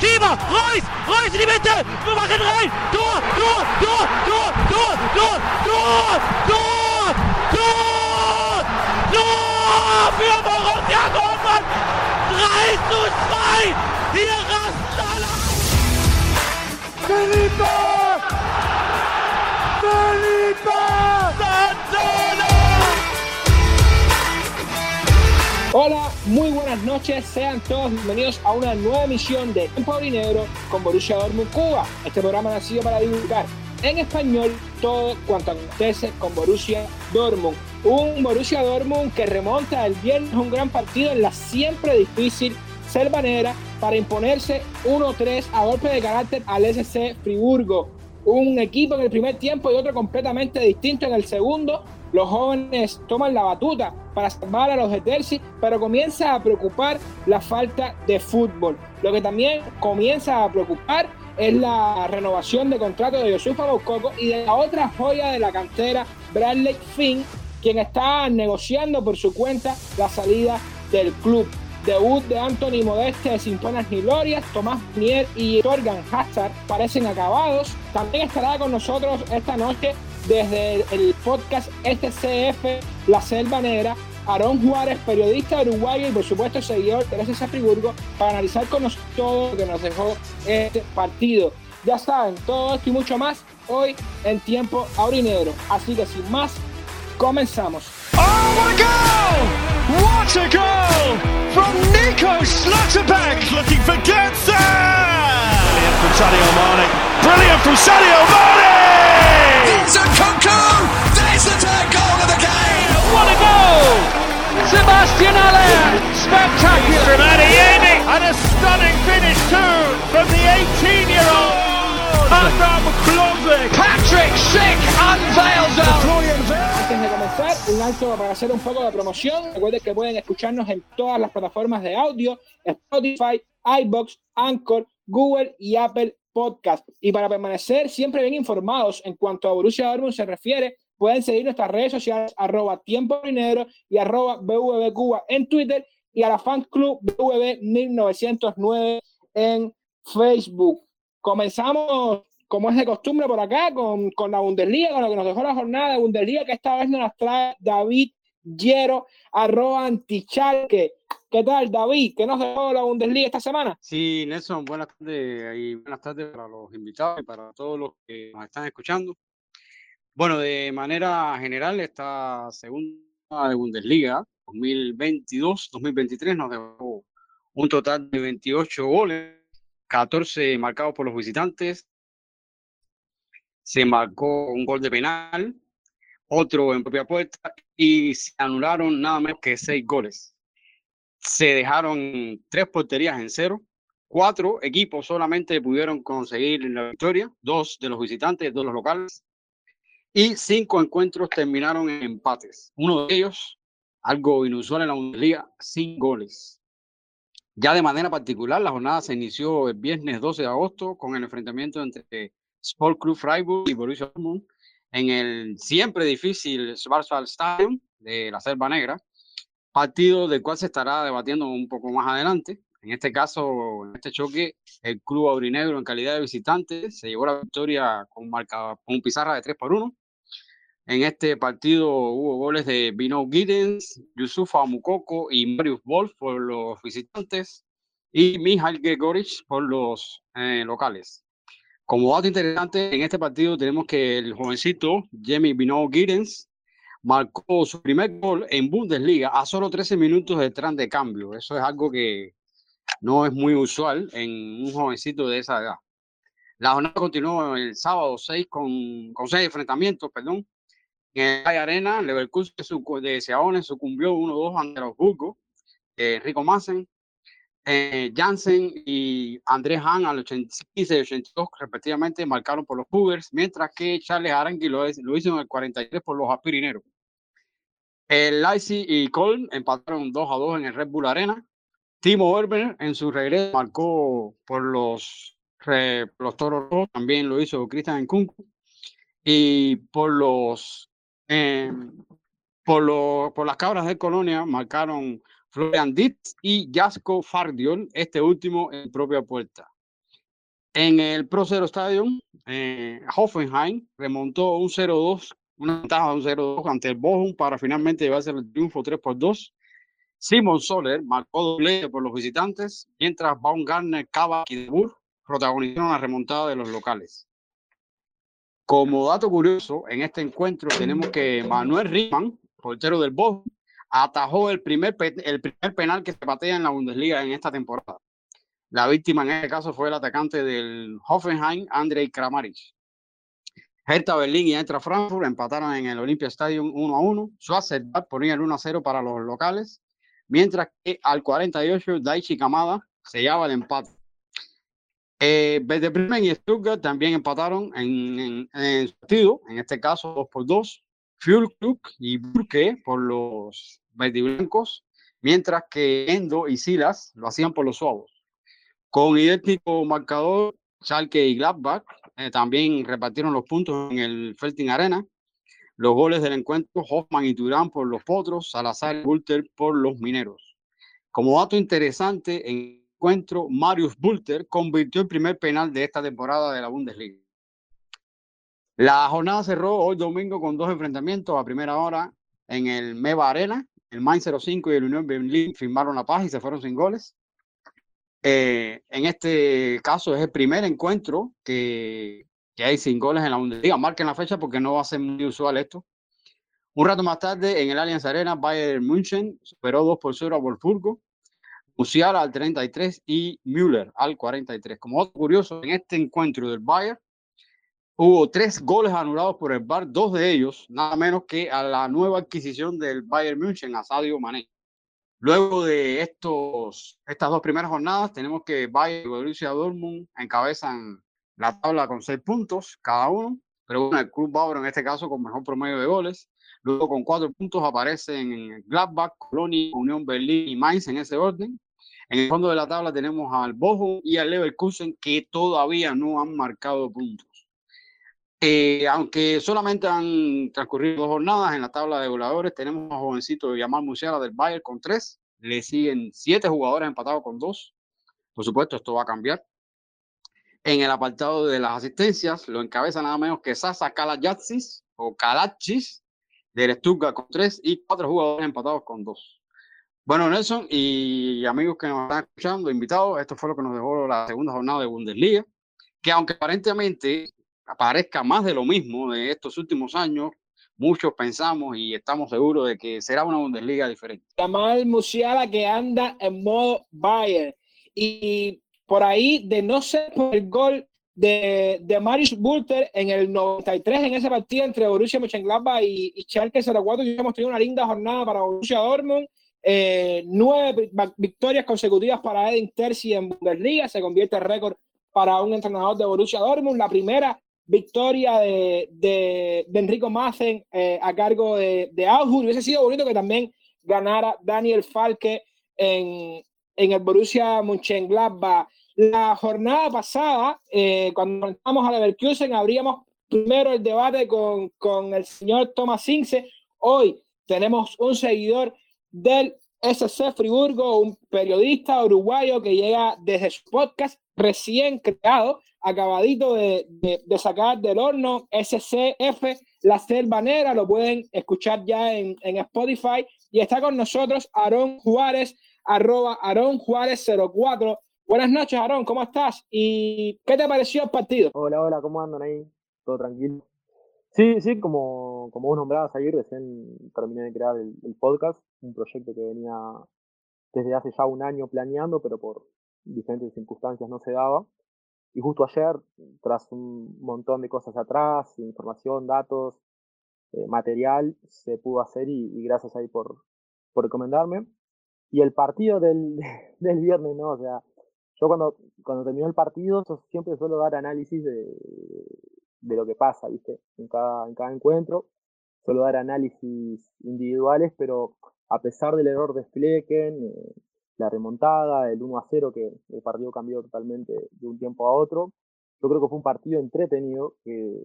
Schieber, Reus, Reus in die Mitte, wir machen rein, Tor, Tor, Tor, Tor, Tor, Tor, Tor, Tor, Tor, Tor für Borussia Dortmund, 3 zu 2, hier rasten alle. Felipe! Felipe! Santana! Hola, muy buenas noches, sean todos bienvenidos a una nueva emisión de Tiempo Dinero con Borussia Dortmund Cuba. Este programa nacido para divulgar en español todo cuanto acontece con Borussia Dortmund. Un Borussia Dortmund que remonta el viernes un gran partido en la siempre difícil Selvanera para imponerse 1-3 a golpe de carácter al SC Friburgo. Un equipo en el primer tiempo y otro completamente distinto en el segundo. Los jóvenes toman la batuta para salvar a los de Terzi, pero comienza a preocupar la falta de fútbol. Lo que también comienza a preocupar es la renovación de contrato de Yosufa Moukoko y de la otra joya de la cantera, Bradley Finn, quien está negociando por su cuenta la salida del club. Debut de Anthony Modeste sin penas ni glorias, Tomás Mier y Torgan Hazard parecen acabados. También estará con nosotros esta noche desde el podcast SCF La Selva Negra, Aarón Juárez, periodista uruguayo y por supuesto seguidor de SC Friburgo, para analizar con nosotros todo lo que nos dejó este partido. Ya saben, todo esto y mucho más hoy en tiempo aurinegro. Así que sin más, comenzamos. Oh, what a goal! What a goal from Nico Schlotterbeck! looking for Götze! Brilliant from Sadio Mane. Brilliant from Sadio Mane! Sebastian Aller! Spectacular! From Adiemi! And a stunning finish too from the 18-year-old! Adam Klose! Patrick Schick unveils Antes de comenzar, un alto para hacer un poco de promoción. Recuerden que pueden escucharnos en todas las plataformas de audio, Spotify, iBox, Anchor, Google y Apple Podcast. Y para permanecer siempre bien informados en cuanto a Borussia Dortmund se refiere, pueden seguir nuestras redes sociales arroba tiempo dinero y arroba BVB Cuba en Twitter y a la fan club BVB 1909 en Facebook. Comenzamos, como es de costumbre por acá, con, con la Bundesliga, con lo que nos dejó la jornada de Bundesliga, que esta vez nos trae David Yero, arroba antichalque. ¿Qué tal, David? ¿Qué nos dejó la Bundesliga esta semana? Sí, Nelson, buenas tardes y buenas tardes para los invitados y para todos los que nos están escuchando. Bueno, de manera general, esta segunda de Bundesliga 2022-2023 nos dejó un total de 28 goles, 14 marcados por los visitantes. Se marcó un gol de penal, otro en propia puerta y se anularon nada menos que seis goles. Se dejaron tres porterías en cero. Cuatro equipos solamente pudieron conseguir la victoria, dos de los visitantes, dos de los locales, y cinco encuentros terminaron en empates. Uno de ellos, algo inusual en la Bundesliga, sin goles. Ya de manera particular, la jornada se inició el viernes 12 de agosto con el enfrentamiento entre Sport Club Freiburg y Borussia Dortmund en el siempre difícil Schwarzwaldstadion de la Selva Negra, partido del cual se estará debatiendo un poco más adelante. En este caso, en este choque, el club aurinegro en calidad de visitante se llevó la victoria con, marca, con pizarra de 3 por 1. En este partido hubo goles de Bino Giddens, Yusufa Mukoko y Marius Wolf por los visitantes y Mihail Gregorich por los eh, locales. Como dato interesante, en este partido tenemos que el jovencito Jamie Bino Giddens marcó su primer gol en Bundesliga a solo 13 minutos de tras de cambio. Eso es algo que no es muy usual en un jovencito de esa edad. La jornada continuó el sábado 6 con, con seis enfrentamientos, perdón. En el Arena, Leverkusen de Seaone sucumbió 1-2 ante los Burgos. Eh, Rico Massen, eh, Jansen y Andrés Hahn al 86 y 82 respectivamente marcaron por los Cougars, mientras que Charles Arangui lo, lo hizo en el 43 por los Aspirineros. El y Colm empataron 2 a 2 en el Red Bull Arena. Timo Werner en su regreso marcó por los, eh, los Toros Rojos, también lo hizo Cristian Nkunku. Y por los, eh, por los por las cabras de Colonia marcaron Florian Dietz y Jasko Fardiol, este último en propia puerta. En el Pro Zero Stadium, eh, Hoffenheim remontó un 0-2, una ventaja de un 0-2 ante el Bochum para finalmente llevarse el triunfo 3 por 2. Simon Soler marcó doble por los visitantes, mientras Baumgartner, Kavak y De Boer protagonizaron la remontada de los locales. Como dato curioso, en este encuentro tenemos que Manuel Riemann, portero del Bochum, atajó el primer, el primer penal que se patea en la Bundesliga en esta temporada. La víctima en este caso fue el atacante del Hoffenheim, Andrei Kramaric. Hertha Berlín y Eintracht Frankfurt empataron en el Olympia Stadium 1 a 1. Schwarzerdal ponía el 1 a 0 para los locales, mientras que al 48 Daichi Kamada sellaba el empate. Eh, Bremen y Stuttgart también empataron en, en, partido, en este caso 2 por 2. Club y Burke por los verdiblancos, mientras que Endo y Silas lo hacían por los suavos. Con idéntico marcador, Schalke y Gladbach eh, también repartieron los puntos en el Felting Arena. Los goles del encuentro, Hoffman y Turán por los Potros, Salazar y Bulter por los Mineros. Como dato interesante, en encuentro, Marius Bulter convirtió el primer penal de esta temporada de la Bundesliga. La jornada cerró hoy domingo con dos enfrentamientos a primera hora en el Meva Arena. El Main 05 y el Unión Berlín firmaron la paz y se fueron sin goles. Eh, en este caso es el primer encuentro que, que, hay sin goles en la Bundesliga. Marquen la fecha porque no va a ser muy usual esto. Un rato más tarde, en el Allianz Arena, Bayern München superó 2 por 0 a Wolfsburgo. Musiala al 33 y Müller al 43. Como otro curioso, en este encuentro del Bayern, Hubo tres goles anulados por el VAR, dos de ellos, nada menos que a la nueva adquisición del Bayern München, a Sadio Mané. Luego de estos, estas dos primeras jornadas, tenemos que Bayern y Borussia Dortmund encabezan la tabla con seis puntos cada uno, pero bueno, el Club Bauer en este caso con mejor promedio de goles. Luego con cuatro puntos aparecen Gladbach, Colonia, Unión Berlín y Mainz en ese orden. En el fondo de la tabla tenemos al Bochum y al Leverkusen que todavía no han marcado puntos. Eh, aunque solamente han transcurrido dos jornadas en la tabla de goleadores, tenemos a jovencito Yamal Musiala del Bayern con tres, le siguen siete jugadores empatados con dos. Por supuesto, esto va a cambiar. En el apartado de las asistencias, lo encabeza nada menos que Sasa Kalajatsis o Kalachis del Stuttgart con tres y cuatro jugadores empatados con dos. Bueno, Nelson y amigos que nos están escuchando, invitados, esto fue lo que nos dejó la segunda jornada de Bundesliga, que aunque aparentemente aparezca más de lo mismo de estos últimos años, muchos pensamos y estamos seguros de que será una Bundesliga diferente. Jamal Musiala que anda en modo Bayern y por ahí de no ser por el gol de, de Marius Bulter en el 93 en ese partido entre Borussia Mönchengladbach y, y Schalke 04 y hemos tenido una linda jornada para Borussia Dortmund eh, nueve victorias consecutivas para Edin Terzi en Bundesliga se convierte en récord para un entrenador de Borussia Dortmund la primera victoria de, de, de Enrico Mazen eh, a cargo de, de Augsburg. Hubiese sido bonito que también ganara Daniel Falke en, en el Borussia Mönchengladbach. La jornada pasada, eh, cuando entramos a Leverkusen, abríamos primero el debate con, con el señor Thomas Ince. Hoy tenemos un seguidor del SC Friburgo, un periodista uruguayo que llega desde su podcast recién creado acabadito de, de, sacar del horno, SCF, La Selvanera, lo pueden escuchar ya en, en Spotify. Y está con nosotros Aarón Juárez, arroba Aarón Juárez 04. Buenas noches, Aarón, ¿cómo estás? ¿Y qué te pareció el partido? Hola, hola, ¿cómo andan ahí? Todo tranquilo. Sí, sí, como, como vos nombrabas ayer, recién terminé de crear el, podcast, un proyecto que venía desde hace ya un año planeando, pero por diferentes circunstancias no se daba. Y justo ayer, tras un montón de cosas atrás, información, datos, eh, material, se pudo hacer y, y, gracias ahí por, por recomendarme. Y el partido del, del viernes, ¿no? O sea, yo cuando, cuando terminó el partido, yo siempre suelo dar análisis de, de lo que pasa, ¿viste? En cada, en cada encuentro. Suelo dar análisis individuales, pero a pesar del error de Flecken, eh, la remontada, el 1 a 0, que el partido cambió totalmente de un tiempo a otro. Yo creo que fue un partido entretenido, que,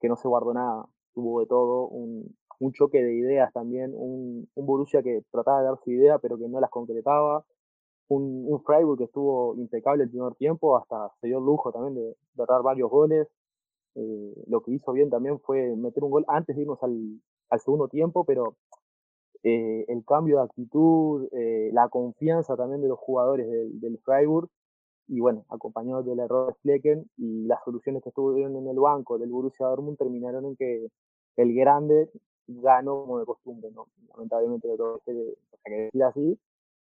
que no se guardó nada, tuvo de todo, un, un choque de ideas también, un, un Borussia que trataba de dar su idea, pero que no las concretaba, un, un Freiburg que estuvo impecable el primer tiempo, hasta se dio el lujo también de, de dar varios goles. Eh, lo que hizo bien también fue meter un gol antes de irnos al, al segundo tiempo, pero eh, el cambio de actitud, eh, la confianza también de los jugadores del, Freiburg, y bueno, acompañado del error de Flecken y las soluciones que estuvieron en el banco del Borussia Dortmund terminaron en que el grande ganó como de costumbre, ¿no? Lamentablemente lo tengo que decir así,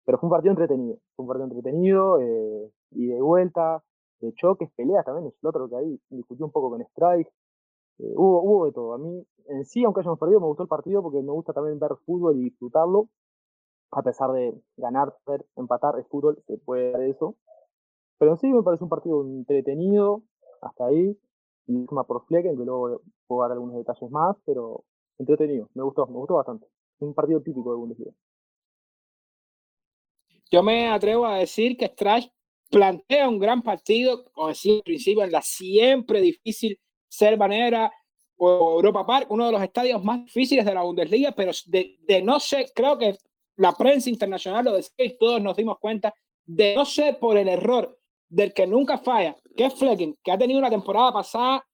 pero fue un partido entretenido, fue un partido entretenido, eh, y de vuelta, de choques, peleas también, es el otro que ahí discutió un poco con Strike, eh, hubo, hubo de todo. A mí, en sí, aunque hayamos perdido, me gustó el partido porque me gusta también ver fútbol y disfrutarlo, a pesar de ganar, ver, empatar, es fútbol, se puede dar eso. Pero en sí me parece un partido entretenido, hasta ahí, y encima por Flecken, que luego puedo dar algunos detalles más, pero entretenido, me gustó, me gustó bastante. Un partido típico de Bundesliga. Yo me atrevo a decir que Strash plantea un gran partido, como decía al principio, en la siempre difícil Servanera o Europa Park, uno de los estadios más difíciles de la Bundesliga, pero de, de no ser, creo que la prensa internacional lo decía y todos nos dimos cuenta, de no ser por el error del que nunca falla, que es Flecken, que ha tenido una temporada pasada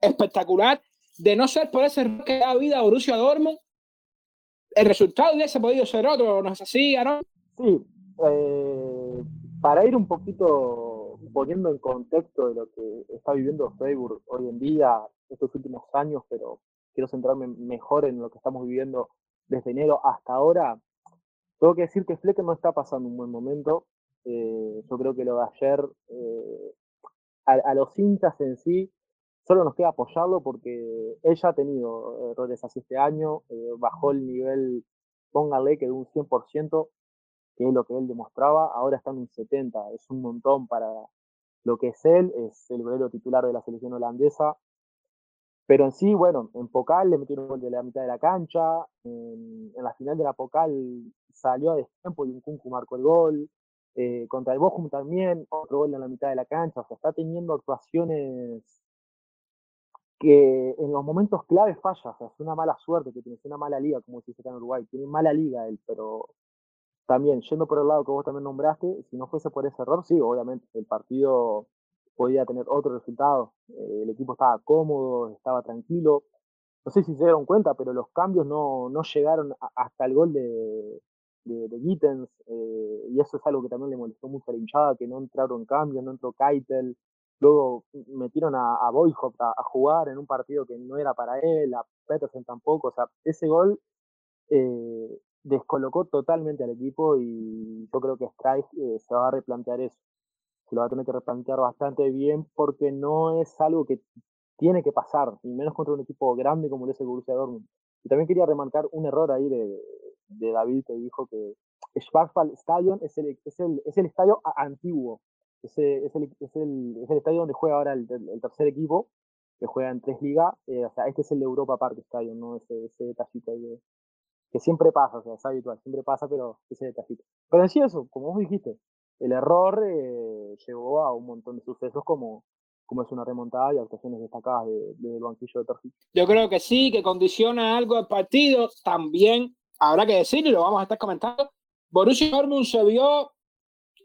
espectacular, de no ser por ese error que da vida a Borussia Dortmund, el resultado hubiese podido ser otro, ¿no es así, Aaron? Sí, eh, para ir un poquito poniendo en contexto de lo que está viviendo Facebook hoy en día, estos últimos años, pero quiero centrarme mejor en lo que estamos viviendo desde enero hasta ahora, tengo que decir que Flecken no está pasando un buen momento. Eh, yo creo que lo de ayer, eh, a, los hinchas en sí, solo nos queda apoyarlo porque él ya ha tenido errores así este año, eh, bajó el nivel, póngale que de un 100%, que es lo que él demostraba, ahora está en un 70, es un montón para lo que es él, es el verdadero titular de la selección holandesa, pero en sí, bueno, en Pocal le metieron gol de la mitad de la cancha, en, la final de la Pocal salió a destiempo y un Kunku marcó el gol, eh, contra el Bochum también, otro gol en la mitad de la cancha, o sea, está teniendo actuaciones que en los momentos claves falla, o sea, es una mala suerte que tiene, es una mala liga, como se dice acá en Uruguay, tiene mala liga él, pero también, yendo por el lado que vos también nombraste, si no fuese por ese error, sí, obviamente, el partido podía tener otro resultado, eh, el equipo estaba cómodo, estaba tranquilo, no sé si se dieron cuenta, pero los cambios no, no llegaron hasta el gol de, de, de Gittens, eh, y eso es algo que también le molestó mucho a la hinchada, que no entraron cambios, no entró Keitel, luego metieron a, a Boyhoff a, jugar en un partido que no era para él, a Peterson tampoco, o sea, ese gol eh, descolocó totalmente al equipo y yo creo que Strike eh, se va a replantear eso, se lo va a tener que replantear bastante bien porque no es algo que tiene que pasar, y menos contra un equipo grande como lo es el Borussia Dortmund. Y también quería remarcar un error ahí de, de David que dijo que Schwarzwald Stadion es el, es el, es el estadio antiguo, es el, es, el, es, el, es el estadio donde juega ahora el, tercer equipo, que juega en tres ligas, eh, o sea, este es el Europa Park Stadium, ¿no? Ese, ese detallito de, que siempre pasa, o sea, es habitual, siempre pasa, pero ese detallito. Pero sí eso, como vos dijiste, el error eh, llevó a un montón de sucesos como, como es una remontada y actuaciones destacadas del de, de banquillo de Torfi. Yo creo que sí, que condiciona algo el partido, también habrá que decir, y lo vamos a estar comentando, Borussia Dortmund se vio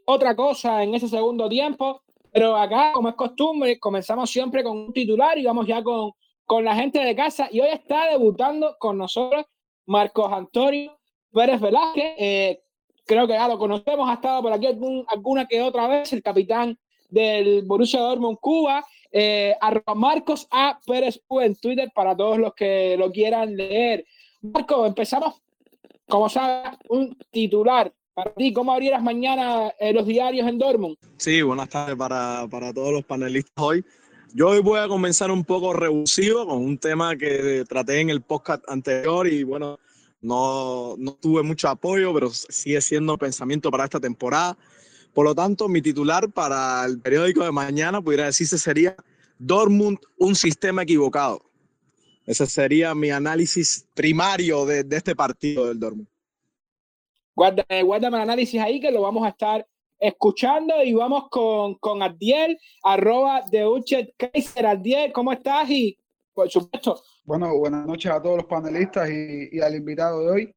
otra cosa en ese segundo tiempo, pero acá, como es costumbre, comenzamos siempre con un titular y vamos ya con, con la gente de casa. Y hoy está debutando con nosotros Marcos Antonio Pérez Velázquez. Eh, creo que ya lo conocemos, ha estado por aquí algún, alguna que otra vez, el capitán del Borussia Dortmund Cuba. Eh, arroba Marcos A. Pérez U en Twitter para todos los que lo quieran leer. Marco, empezamos, como sabes, un titular para ti, ¿cómo abrieras mañana eh, los diarios en Dortmund? Sí, buenas tardes para, para, todos los panelistas hoy. Yo hoy voy a comenzar un poco rebusivo con un tema que traté en el podcast anterior y bueno, no, no tuve mucho apoyo, pero sigue siendo pensamiento para esta temporada. Por lo tanto, mi titular para el periódico de mañana, pudiera decirse, sería Dortmund, un sistema equivocado. Ese sería mi análisis primario de, de este partido del Dortmund. Guárdame, guárdame el análisis ahí que lo vamos a estar escuchando y vamos con, con Adiel, arroba de Uchet Kaiser. Adiel, ¿cómo estás? Y por supuesto. Bueno, buenas noches a todos los panelistas y, y al invitado de hoy.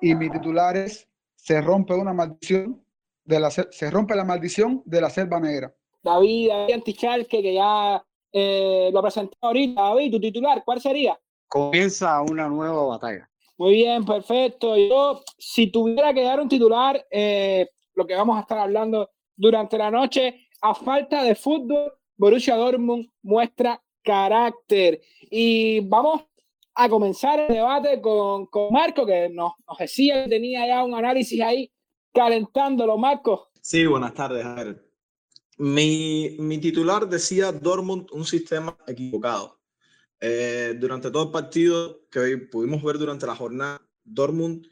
Y mi titular es, se rompe una maldición de la, se rompe la maldición de la selva negra. David, David Antichalque, que ya eh, lo presentó ahorita. David, tu titular, ¿cuál sería? Comienza una nueva batalla. Muy bien, perfecto. Yo, si tuviera que dar un titular, eh, lo que vamos a estar hablando durante la noche, a falta de fútbol, Borussia Dortmund muestra carácter. Y vamos a comenzar el debate con, con Marco, que nos, nos decía que tenía ya un análisis ahí calentándolo, Marco. Sí, buenas tardes. A mi, mi titular decía Dortmund un sistema equivocado. Eh, durante todo el partido que pudimos ver durante la jornada, Dortmund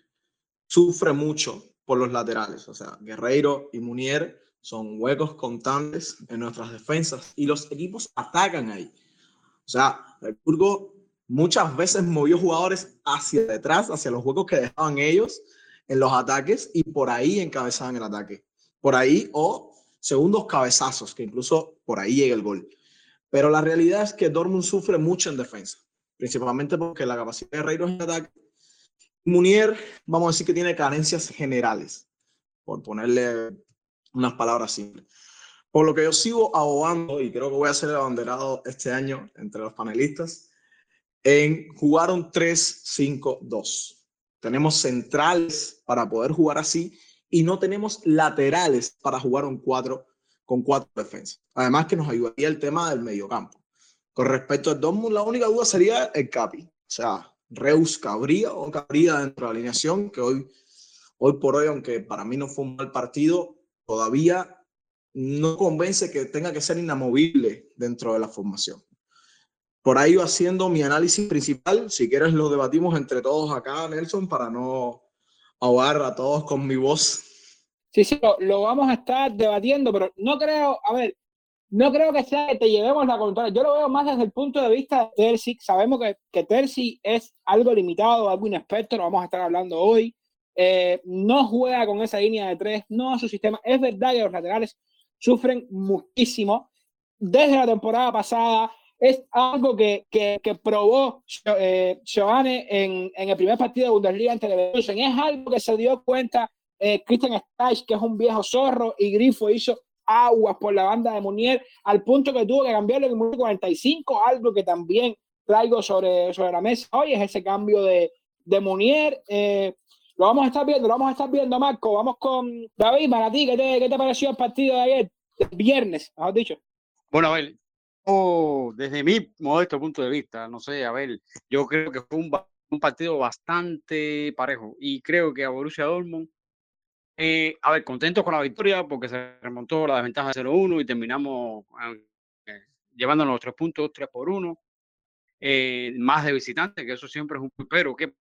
sufre mucho por los laterales. O sea, Guerreiro y Munier son huecos constantes en nuestras defensas y los equipos atacan ahí. O sea, el Burgo muchas veces movió jugadores hacia detrás, hacia los huecos que dejaban ellos en los ataques y por ahí encabezaban el ataque. Por ahí o segundos cabezazos, que incluso por ahí llega el gol. Pero la realidad es que Dortmund sufre mucho en defensa, principalmente porque la capacidad de Guerreiro en ataque. Munier, vamos a decir que tiene carencias generales, por ponerle unas palabras simples. Por lo que yo sigo abogando, y creo que voy a ser el abanderado este año entre los panelistas, en jugar un 3-5-2. Tenemos centrales para poder jugar así y no tenemos laterales para jugar un 4 con cuatro defensas. Además que nos ayudaría el tema del mediocampo. Con respecto al Dortmund, la única duda sería el Capi. O sea, Reus cabría o cabría dentro de la alineación, que hoy, hoy por hoy, aunque para mí no fue un mal partido, todavía no convence que tenga que ser inamovible dentro de la formación. Por ahí va haciendo mi análisis principal. Si quieres lo debatimos entre todos acá, Nelson, para no ahogar a todos con mi voz. Sí, sí, lo, vamos a estar debatiendo, pero no creo, a ver, no creo que sea que te llevemos la contraria. Yo lo veo más desde el punto de vista de Terzi. Sabemos que, que Terzi es algo limitado, algo inexperto, lo vamos a estar hablando hoy. Eh, no juega con esa línea de tres, no su sistema. Es verdad que los laterales sufren muchísimo. Desde la temporada pasada, es algo que, que, que probó eh, en, en, el primer partido de Bundesliga ante Leverkusen. Es algo que se dio cuenta eh, Christian Streich, que es un viejo zorro, y Grifo hizo aguas por la banda de Munier, al punto que tuvo que cambiarlo en el minuto 45, algo que también traigo sobre, sobre la mesa hoy, es ese cambio de, de Munier. Eh, lo vamos a estar viendo, lo vamos a estar viendo, Marco. Vamos con David, para ti, ¿qué te, qué te pareció el partido de ayer? El viernes, has dicho. Bueno, a ver, desde mi modesto punto de vista, no sé, a ver, yo creo que fue un, un partido bastante parejo y creo que a Borussia Dortmund, eh, a ver, contento con la victoria porque se remontó la desventaja de 0-1 y terminamos eh, llevándonos los tres puntos 3 por 1, eh, más de visitantes, que eso siempre es un pero. ¿qué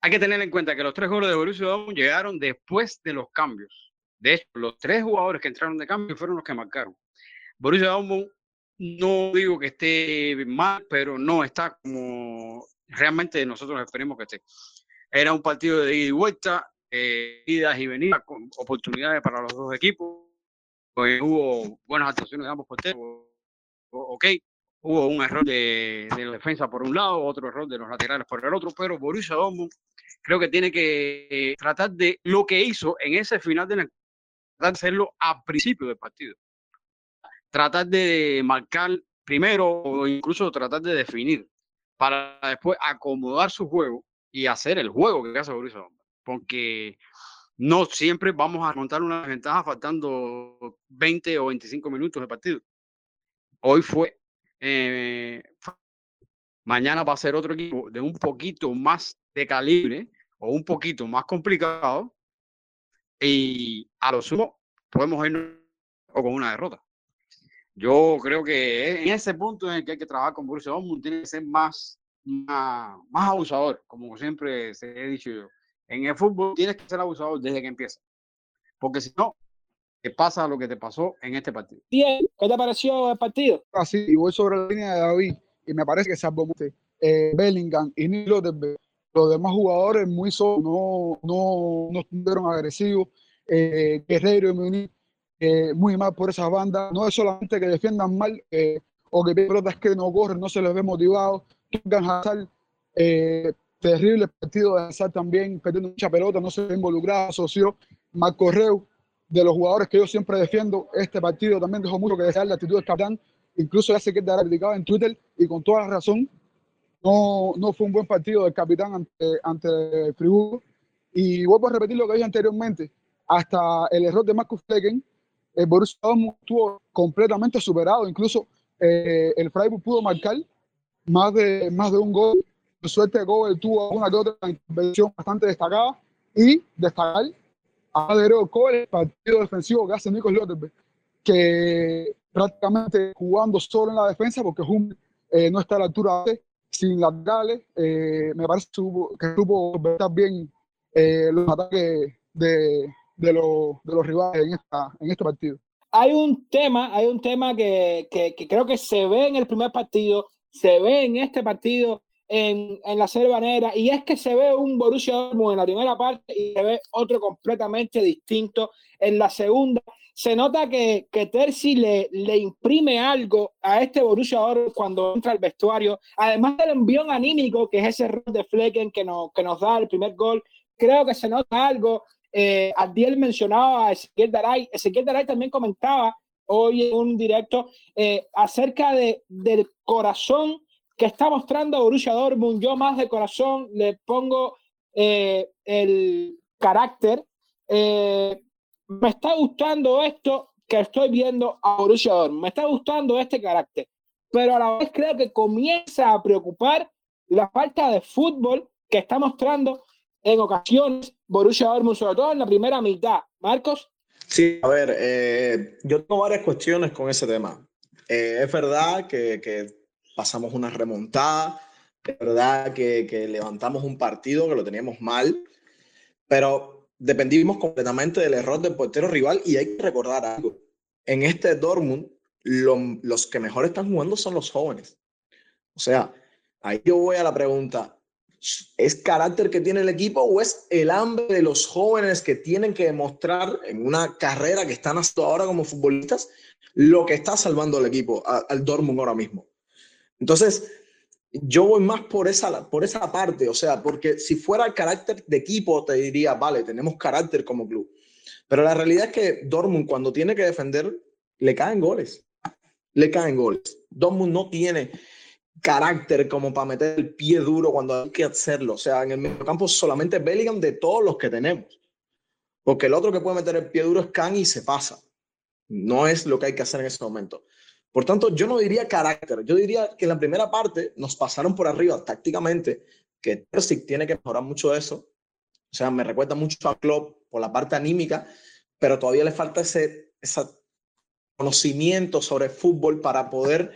Hay que tener en cuenta que los tres goles de Borussia Dortmund llegaron después de los cambios. De hecho, los tres jugadores que entraron de cambio fueron los que marcaron. Borussia Dortmund no digo que esté mal, pero no está como realmente nosotros esperemos que esté. Era un partido de ida y vuelta, eh, idas y venidas, con oportunidades para los dos equipos. Pues hubo buenas actuaciones de ambos porteros. Ok, hubo un error de, de, la defensa por un lado, otro error de los laterales por el otro, pero Borussia Dortmund creo que tiene que tratar de lo que hizo en ese final de la tratar de hacerlo a principio del partido tratar de marcar primero o incluso tratar de definir para después acomodar su juego y hacer el juego que hace Borussia Porque no siempre vamos a montar una ventaja faltando 20 o 25 minutos de partido. Hoy fue, eh, mañana va a ser otro equipo de un poquito más de calibre o un poquito más complicado y a lo sumo podemos irnos con una derrota. Yo creo que en ese punto en el que hay que trabajar con Borussia Dortmund tiene que ser más, más, más abusador, como siempre se he dicho yo. En el fútbol tienes que ser abusador desde que empieza, porque si no, te pasa lo que te pasó en este partido. Bien, ¿qué te pareció el partido? Así, y voy sobre la línea de David, y me parece que salvo eh, Bellingham y Nilo los demás jugadores muy solos, no, no, no estuvieron agresivos. Eh, Guerrero y Munich eh, muy mal por esas bandas. No es solamente que defiendan mal eh, o que pelotas que no corren, no se les ve motivados. Hazard, eh, terrible partido de Hazard también, perdiendo mucha pelota, no se ve involucrado, asoció. Marco Reu, de los jugadores que yo siempre defiendo. Este partido también dejó mucho que desear la actitud del capitán. Incluso ya se queda criticado en Twitter y con toda la razón. No, no fue un buen partido del capitán ante, ante Friburgo. Y vuelvo a repetir lo que dije anteriormente. Hasta el error de Marcus Flecken, el Borussia Dortmund estuvo completamente superado. Incluso eh, el Freiburg pudo marcar más de, más de un gol. Por suerte, Gobel tuvo una que otra intervención bastante destacada. Y destacar a Adero el partido defensivo que hace Nico Lotterberg, que prácticamente jugando solo en la defensa, porque Hummel eh, no está a la altura de sin laterales, eh, me parece que supo estar bien eh, los ataques de, de, los, de los rivales en, esta, en este partido. Hay un tema, hay un tema que, que, que creo que se ve en el primer partido, se ve en este partido en, en la Cervanera y es que se ve un Borussia Dortmund en la primera parte y se ve otro completamente distinto en la segunda. Se nota que, que Terzi le, le imprime algo a este Borussia Dortmund cuando entra al vestuario, además del envión anímico que es ese rol de Flecken que, nos que nos da el primer gol, creo que se nota algo. Eh, Adiel mencionaba a Ezequiel Daray, Ezequiel Daray también comentaba hoy en un directo eh, acerca de, del corazón que está mostrando Borussia Dortmund. Yo más de corazón le pongo eh, el carácter. Eh, me está gustando esto que estoy viendo a Borussia Dortmund. Me está gustando este carácter. Pero a la vez creo que comienza a preocupar la falta de fútbol que está mostrando en ocasiones Borussia Dortmund, sobre todo en la primera mitad. Marcos. Sí, a ver, eh, yo tengo varias cuestiones con ese tema. Eh, es verdad que, que, pasamos una remontada, es verdad que, levantamos un partido que lo teníamos mal, pero dependimos completamente del error del portero rival y hay que recordar algo. En este Dortmund, lo, los que mejor están jugando son los jóvenes. O sea, ahí yo voy a la pregunta, ¿es carácter que tiene el equipo o es el hambre de los jóvenes que tienen que demostrar en una carrera que están hasta ahora como futbolistas lo que está salvando al equipo, al Dortmund ahora mismo? Entonces, yo voy más por esa, por esa parte, o sea, porque si fuera el carácter de equipo, te diría, vale, tenemos carácter como club. Pero la realidad es que Dortmund, cuando tiene que defender, le caen goles. Le caen goles. Dortmund no tiene carácter como para meter el pie duro cuando hay que hacerlo. O sea, en el medio campo solamente Bellingham de todos los que tenemos. Porque el otro que puede meter el pie duro es Kang y se pasa. No es lo que hay que hacer en ese momento. Por tanto, yo no diría carácter, yo diría que en la primera parte nos pasaron por arriba tácticamente, que Terzic tiene que mejorar mucho eso. O sea, me recuerda mucho a Klopp por la parte anímica, pero todavía le falta ese, ese conocimiento sobre fútbol para poder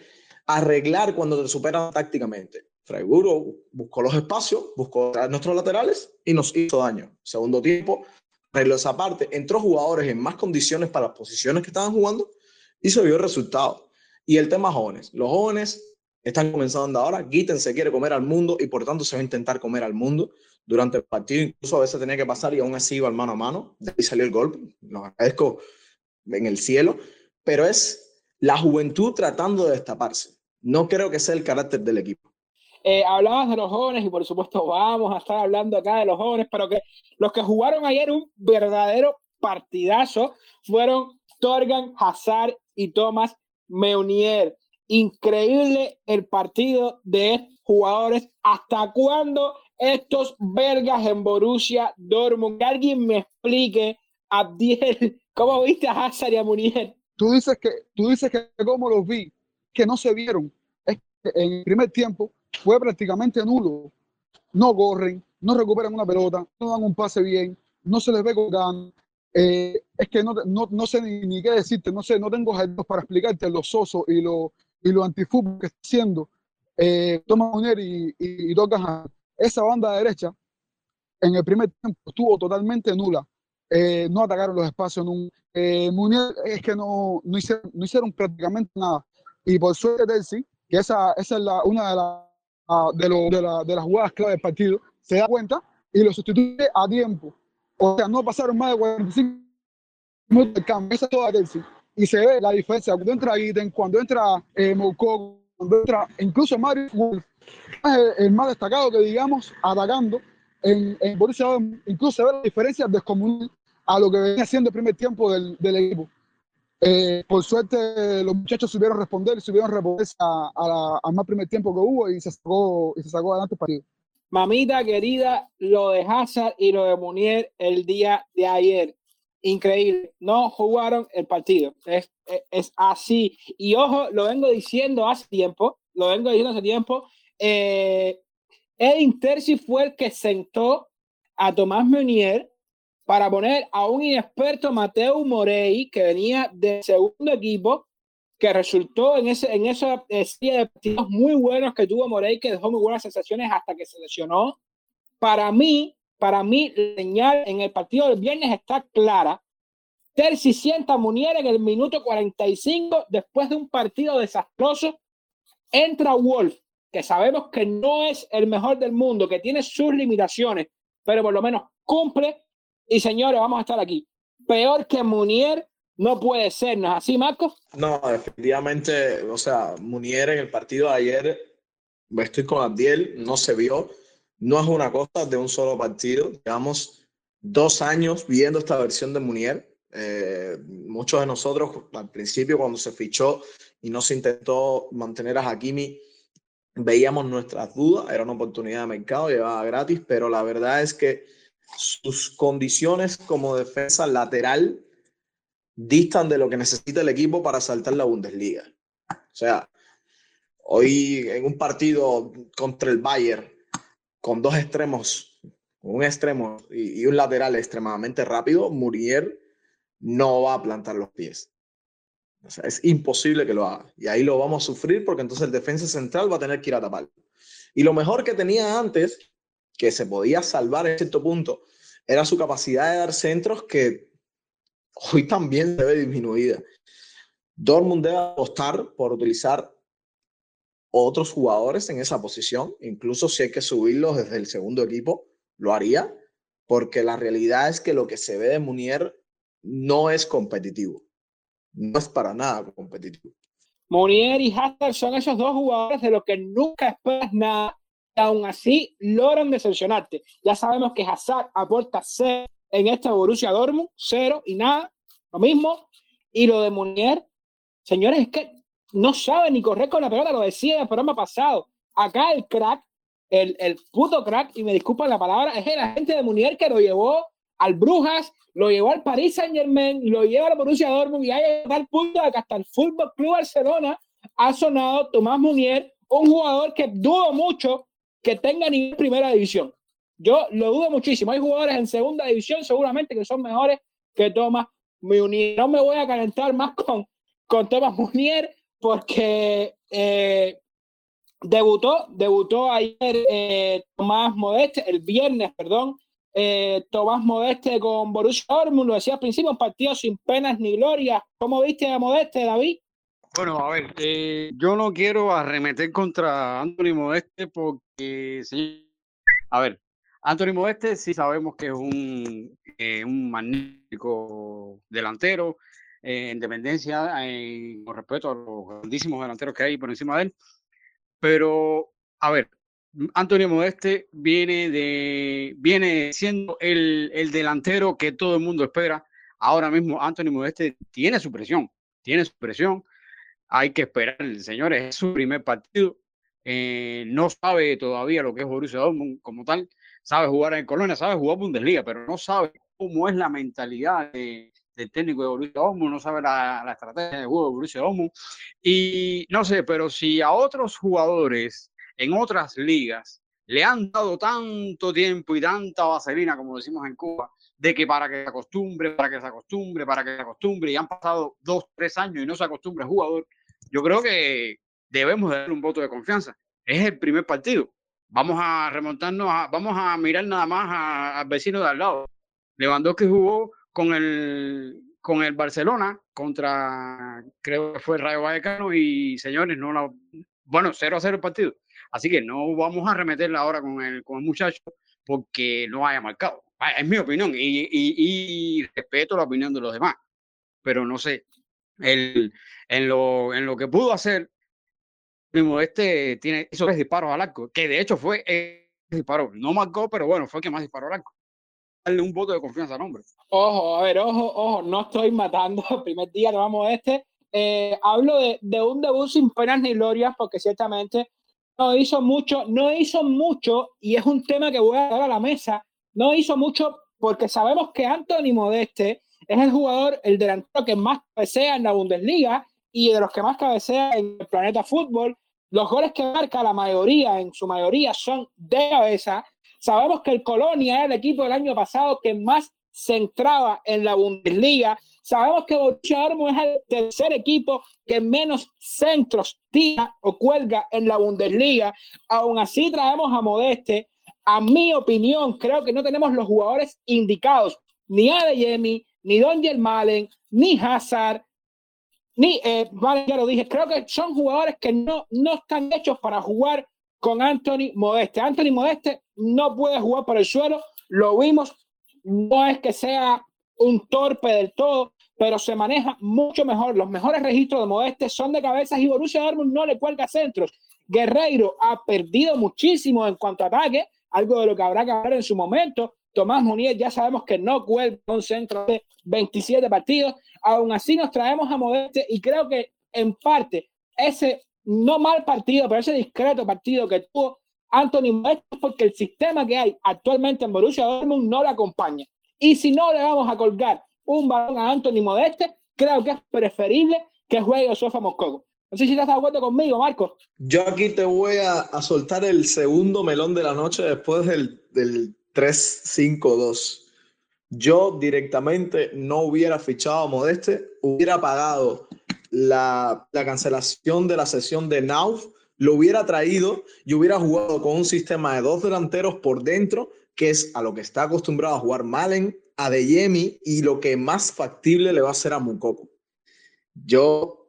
arreglar cuando te superan tácticamente. Freiburgo buscó los espacios, buscó nuestros laterales y nos hizo daño. Segundo tiempo, arregló esa parte, entró jugadores en más condiciones para las posiciones que estaban jugando y se vio el resultado. Y el tema jóvenes. Los jóvenes están comenzando ahora. Gitten se quiere comer al mundo y por tanto se va a intentar comer al mundo durante el partido. Incluso a veces tenía que pasar y aún así iba al mano a mano. De ahí salió el golpe. Lo agradezco en el cielo. Pero es la juventud tratando de destaparse. No creo que sea el carácter del equipo. Eh, hablabas de los jóvenes y por supuesto vamos a estar hablando acá de los jóvenes, pero que los que jugaron ayer un verdadero partidazo fueron Torgan, Hazard y Thomas Meunier. Increíble el partido de jugadores. ¿Hasta cuándo estos vergas en Borussia Dortmund? Que alguien me explique, Abdiel, ¿cómo viste a Hazard y a Meunier? Tú dices que, tú dices que cómo los vi, que no se vieron. Es que en el primer tiempo fue prácticamente nulo. No corren, no recuperan una pelota, no dan un pase bien, no se les ve con ganas. Eh, es que no, no, no sé ni, ni, qué decirte, no sé, no tengo ejemplos para explicarte lo soso y lo, y lo antifútbol que está haciendo eh, Munier y, y, y Esa banda derecha en el primer tiempo estuvo totalmente nula. Eh, no atacaron los espacios. No, eh, Munier es que no, no, hicieron, no hicieron prácticamente nada. Y por suerte Delcy, que esa, esa es la, una de, la, de, lo, de, de las jugadas clave del partido, se da cuenta y lo sustituye a tiempo o sea, no pasaron más de 45 minutos de cambio. Esa es toda Chelsea. Y se ve la diferencia cuando entra Iden, cuando entra eh, cuando entra incluso Mario Wolf, el, el, más destacado que digamos, atacando en, en Borussia Dortmund. Incluso se ve la diferencia descomunal a lo que venía haciendo el primer tiempo del, del equipo. Eh, por suerte, los muchachos supieron responder, supieron responder a, a al más primer tiempo que hubo y se sacó, y se sacó adelante el partido. Mamita querida, lo de Hazard y lo de Munier el día de ayer. Increíble. No jugaron el partido. Es, es, así. Y ojo, lo vengo diciendo hace tiempo. Lo vengo diciendo hace tiempo. Eh, Edin Terzi fue el que sentó a Tomás Munier para poner a un inexperto Mateo Morey, que venía del segundo equipo, que resultó en, ese, en esa eh, serie de partidos muy buenos que tuvo Morey, que dejó muy buenas sensaciones hasta que se lesionó. Para mí, para mí, la señal en el partido del viernes está clara. Terzi sienta Munier en el minuto 45 después de un partido desastroso. Entra Wolf, que sabemos que no es el mejor del mundo, que tiene sus limitaciones, pero por lo menos cumple. Y señores, vamos a estar aquí. Peor que Munier no puede ser, ¿no es así, Marco? No, definitivamente, o sea, Munier en el partido de ayer, estoy con Abdiel, no se vio, no es una cosa de un solo partido, llevamos dos años viendo esta versión de Munier. Eh, muchos de nosotros al principio cuando se fichó y no se intentó mantener a Hakimi, veíamos nuestras dudas, era una oportunidad de mercado, llevaba gratis, pero la verdad es que sus condiciones como defensa lateral distan de lo que necesita el equipo para saltar la Bundesliga. O sea, hoy en un partido contra el Bayern, con dos extremos, un extremo y, un lateral extremadamente rápido, Murier no va a plantar los pies. O sea, es imposible que lo haga. Y ahí lo vamos a sufrir porque entonces el defensa central va a tener que ir a tapar. Y lo mejor que tenía antes, que se podía salvar en cierto punto, era su capacidad de dar centros que hoy también se ve disminuida. Dortmund debe apostar por utilizar otros jugadores en esa posición, incluso si hay que subirlos desde el segundo equipo, lo haría, porque la realidad es que lo que se ve de Munier no es competitivo. No es para nada competitivo. Munier y Hazard son esos dos jugadores de los que nunca esperas nada aún así logran decepcionarte. Ya sabemos que Hazard aporta cero en este Borussia Dortmund, cero y nada, lo mismo. Y lo de Munier, señores, es que no sabe ni correr con la pelota, lo decía en el programa pasado. Acá el crack, el, el puto crack, y me disculpan la palabra, es el agente de Munier que lo llevó al Brujas, lo llevó al Paris Saint Germain, lo lleva al Borussia Dortmund y hay tal punto de que hasta el Fútbol Club Barcelona ha sonado Tomás Munier, un jugador que dudo mucho que tenga nivel primera división. Yo lo dudo muchísimo. Hay jugadores en segunda división seguramente que son mejores que Tomás Munier. No me voy a calentar más con, con Tomás Munier porque eh, debutó, debutó ayer eh, Tomás Modeste, el viernes, perdón, eh, Tomás Modeste con Borussia Dortmund, lo decía al principio, un partido sin penas ni gloria. ¿Cómo viste a Modeste, David? Bueno, a ver, eh, yo no quiero arremeter contra Anthony Modeste porque, sí, a ver, Anthony Modeste sí sabemos que es un, eh, un magnífico delantero, eh, en dependencia, eh, con respeto a los grandísimos delanteros que hay por encima de él, pero, a ver, Antonio Modeste viene, de, viene siendo el, el, delantero que todo el mundo espera. Ahora mismo Antonio Modeste tiene su presión, tiene su presión. Hay que esperar, señores, es su primer partido. Eh, no sabe todavía lo que es Borussia Dortmund como tal. Sabe jugar en Colonia, sabe jugar Bundesliga, pero no sabe cómo es la mentalidad de, del técnico de Borussia Dortmund, no sabe la, la estrategia de juego de Borussia Dortmund. Y no sé, pero si a otros jugadores en otras ligas le han dado tanto tiempo y tanta vaselina, como decimos en Cuba, de que para que se acostumbre, para que se acostumbre, para que se acostumbre, y han pasado dos, tres años y no se acostumbra el jugador, yo creo que debemos darle un voto de confianza. Es el primer partido. Vamos a remontarnos, a, vamos a mirar nada más al vecino de al lado. Lewandowski jugó con el, con el Barcelona contra, creo que fue Rayo Vallecano, y señores, no la, bueno, 0 a 0 el partido. Así que no vamos a remeterla ahora con el, con el muchacho porque no haya marcado. Es mi opinión y, y, y, respeto la opinión de los demás. Pero no sé, el, en, lo, en lo que pudo hacer, mismo este tiene hizo tres disparos al arco, que de hecho fue el disparo. No marcó, pero bueno, fue el que más disparó al arco. darle un voto de confianza al hombre. Ojo, a ver, ojo, ojo, no estoy matando el primer día a este. Eh, hablo de, de, un debut sin penas ni glorias, porque ciertamente no hizo mucho, no hizo mucho, y es un tema que voy a dar a la mesa, no hizo mucho porque sabemos que Anthony Modeste es el jugador, el delantero que más cabecea en la Bundesliga y de los que más cabecea en el planeta fútbol. Los goles que marca la mayoría, en su mayoría, son de cabeza. Sabemos que el Colonia era el equipo del año pasado que más centraba en la Bundesliga. Sabemos que Borussia Dortmund es el tercer equipo que menos centros tira o cuelga en la Bundesliga. Aún así traemos a Modeste. A mi opinión, creo que no tenemos los jugadores indicados, ni Adeyemi, ni Don Malen, ni Hazard, ni, eh, ya lo dije, creo que son jugadores que no, no están hechos para jugar con Anthony Modeste. Anthony Modeste no puede jugar por el suelo, lo vimos no es que sea un torpe del todo, pero se maneja mucho mejor. Los mejores registros de Modeste son de cabezas y Borussia Dortmund no le cuelga centros. Guerreiro ha perdido muchísimo en cuanto a ataque, algo de lo que habrá que hablar en su momento. Tomás Munier ya sabemos que no cuelga un centro de 27 partidos. Aún así nos traemos a Modeste y creo que en parte ese no mal partido, pero ese discreto partido que tuvo Anthony Modeste porque el sistema que hay actualmente en Borussia Dortmund no lo acompaña. Y si no le vamos a colgar un balón a Anthony Modeste, creo que es preferible que juegue Sofa Moscoco. No sé si estás de acuerdo conmigo, Marco. Yo aquí te voy a, soltar el segundo melón de la noche después del, del 3-5-2. Yo directamente no hubiera fichado a Modeste, hubiera pagado la, la cancelación de la sesión de Nauf lo hubiera traído y hubiera jugado con un sistema de dos delanteros por dentro, que es a lo que está acostumbrado a jugar Malen, a Deyemi y lo que más factible le va a hacer a Mukoko. Yo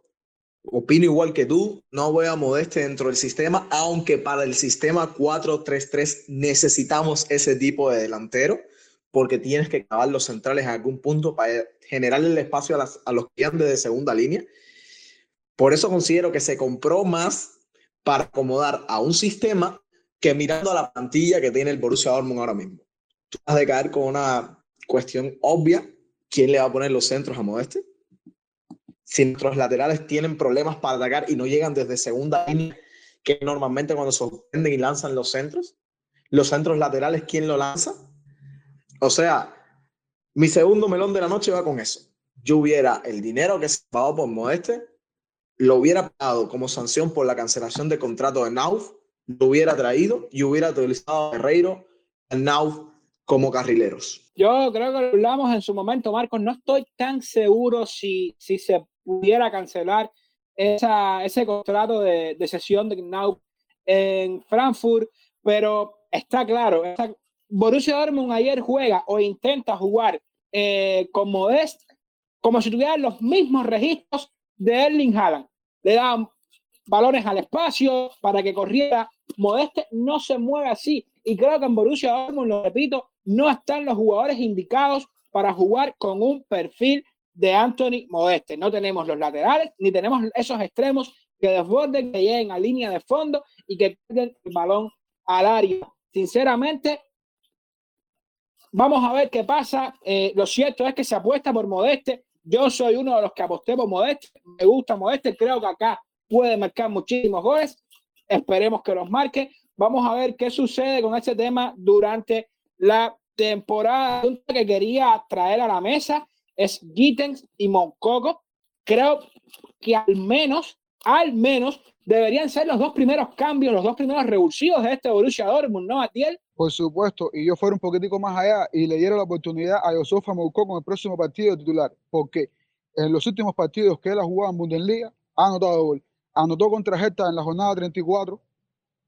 opino igual que tú, no voy a modeste dentro del sistema, aunque para el sistema 4-3-3 necesitamos ese tipo de delantero, porque tienes que acabar los centrales en algún punto para generarle el espacio a, a los que de segunda línea. Por eso considero que se compró más para acomodar a un sistema que mirando a la plantilla que tiene el Borussia Dortmund ahora mismo. Tú vas a caer con una cuestión obvia, ¿quién le va a poner los centros a Modeste? Si nuestros laterales tienen problemas para atacar y no llegan desde segunda línea, que normalmente cuando sorprenden y lanzan los centros, los centros laterales, ¿quién lo lanza? O sea, mi segundo melón de la noche va con eso. Yo hubiera el dinero que se pagó por Modeste, lo hubiera pagado como sanción por la cancelación de contrato de Nauf, lo hubiera traído y hubiera utilizado a Guerreiro, a Nauf como carrileros. Yo creo que lo hablamos en su momento, Marcos. No estoy tan seguro si, si se pudiera cancelar esa, ese contrato de, de sesión de Nauf en Frankfurt, pero está claro, Borussia Dortmund ayer juega o intenta jugar eh, con Modest como si tuviera los mismos registros de Erling Haaland. Le dan balones al espacio para que corriera. Modeste no se mueve así. Y creo que en Borussia Dortmund, lo repito, no están los jugadores indicados para jugar con un perfil de Anthony Modeste. No tenemos los laterales ni tenemos esos extremos que desborden, que lleguen a línea de fondo y que den el balón al área. Sinceramente, vamos a ver qué pasa. Eh, lo cierto es que se apuesta por Modeste. Yo soy uno de los que aposté por Modeste, me gusta Modeste, creo que acá puede marcar muchísimos goles. Esperemos que los marque. Vamos a ver qué sucede con este tema durante la temporada. que quería traer a la mesa es Gittens y Moncoco. Creo que al menos, al menos, deberían ser los dos primeros cambios, los dos primeros revulsivos de este Borussia Dortmund, ¿no, Atiel? Por supuesto, y yo fuera un poquitico más allá y le diera la oportunidad a Yosofa Mouko con el próximo partido titular, porque en los últimos partidos que él ha jugado en Bundesliga ha anotado gol. Anotó contra en la jornada 34,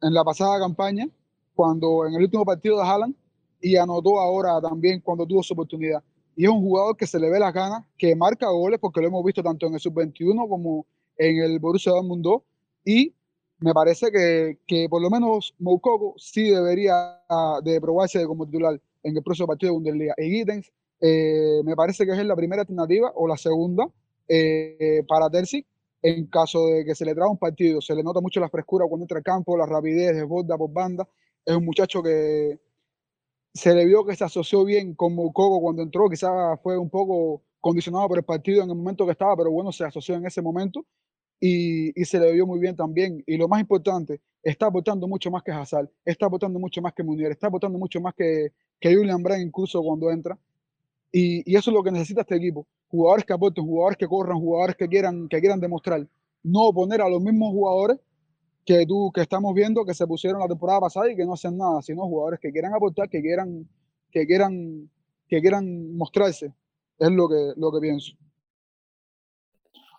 en la pasada campaña, cuando en el último partido de Haaland, y anotó ahora también cuando tuvo su oportunidad. Y es un jugador que se le ve las ganas, que marca goles, porque lo hemos visto tanto en el sub-21 como en el Borussia Dortmund 2, y me parece que, que por lo menos Moukoko sí debería ah, de probarse como titular en el próximo partido de Bundesliga. Y Gittens eh, me parece que es la primera alternativa o la segunda eh, para Terzi en caso de que se le traga un partido. Se le nota mucho la frescura cuando entra al campo, la rapidez, desborda por banda. Es un muchacho que se le vio que se asoció bien con Mococo cuando entró, quizás fue un poco condicionado por el partido en el momento que estaba, pero bueno, se asoció en ese momento y, se le vio muy bien también. Y lo más importante, está aportando mucho más que Hazard, está aportando mucho más que Munier, está aportando mucho más que, que Julian Brand incluso cuando entra. Y, y, eso es lo que necesita este equipo. Jugadores que aporten, jugadores que corran, jugadores que quieran, que quieran demostrar. No poner a los mismos jugadores que tú que estamos viendo que se pusieron la temporada pasada y que no hacen nada, sino jugadores que quieran aportar, que quieran, que quieran, que quieran mostrarse. Es lo que, lo que pienso.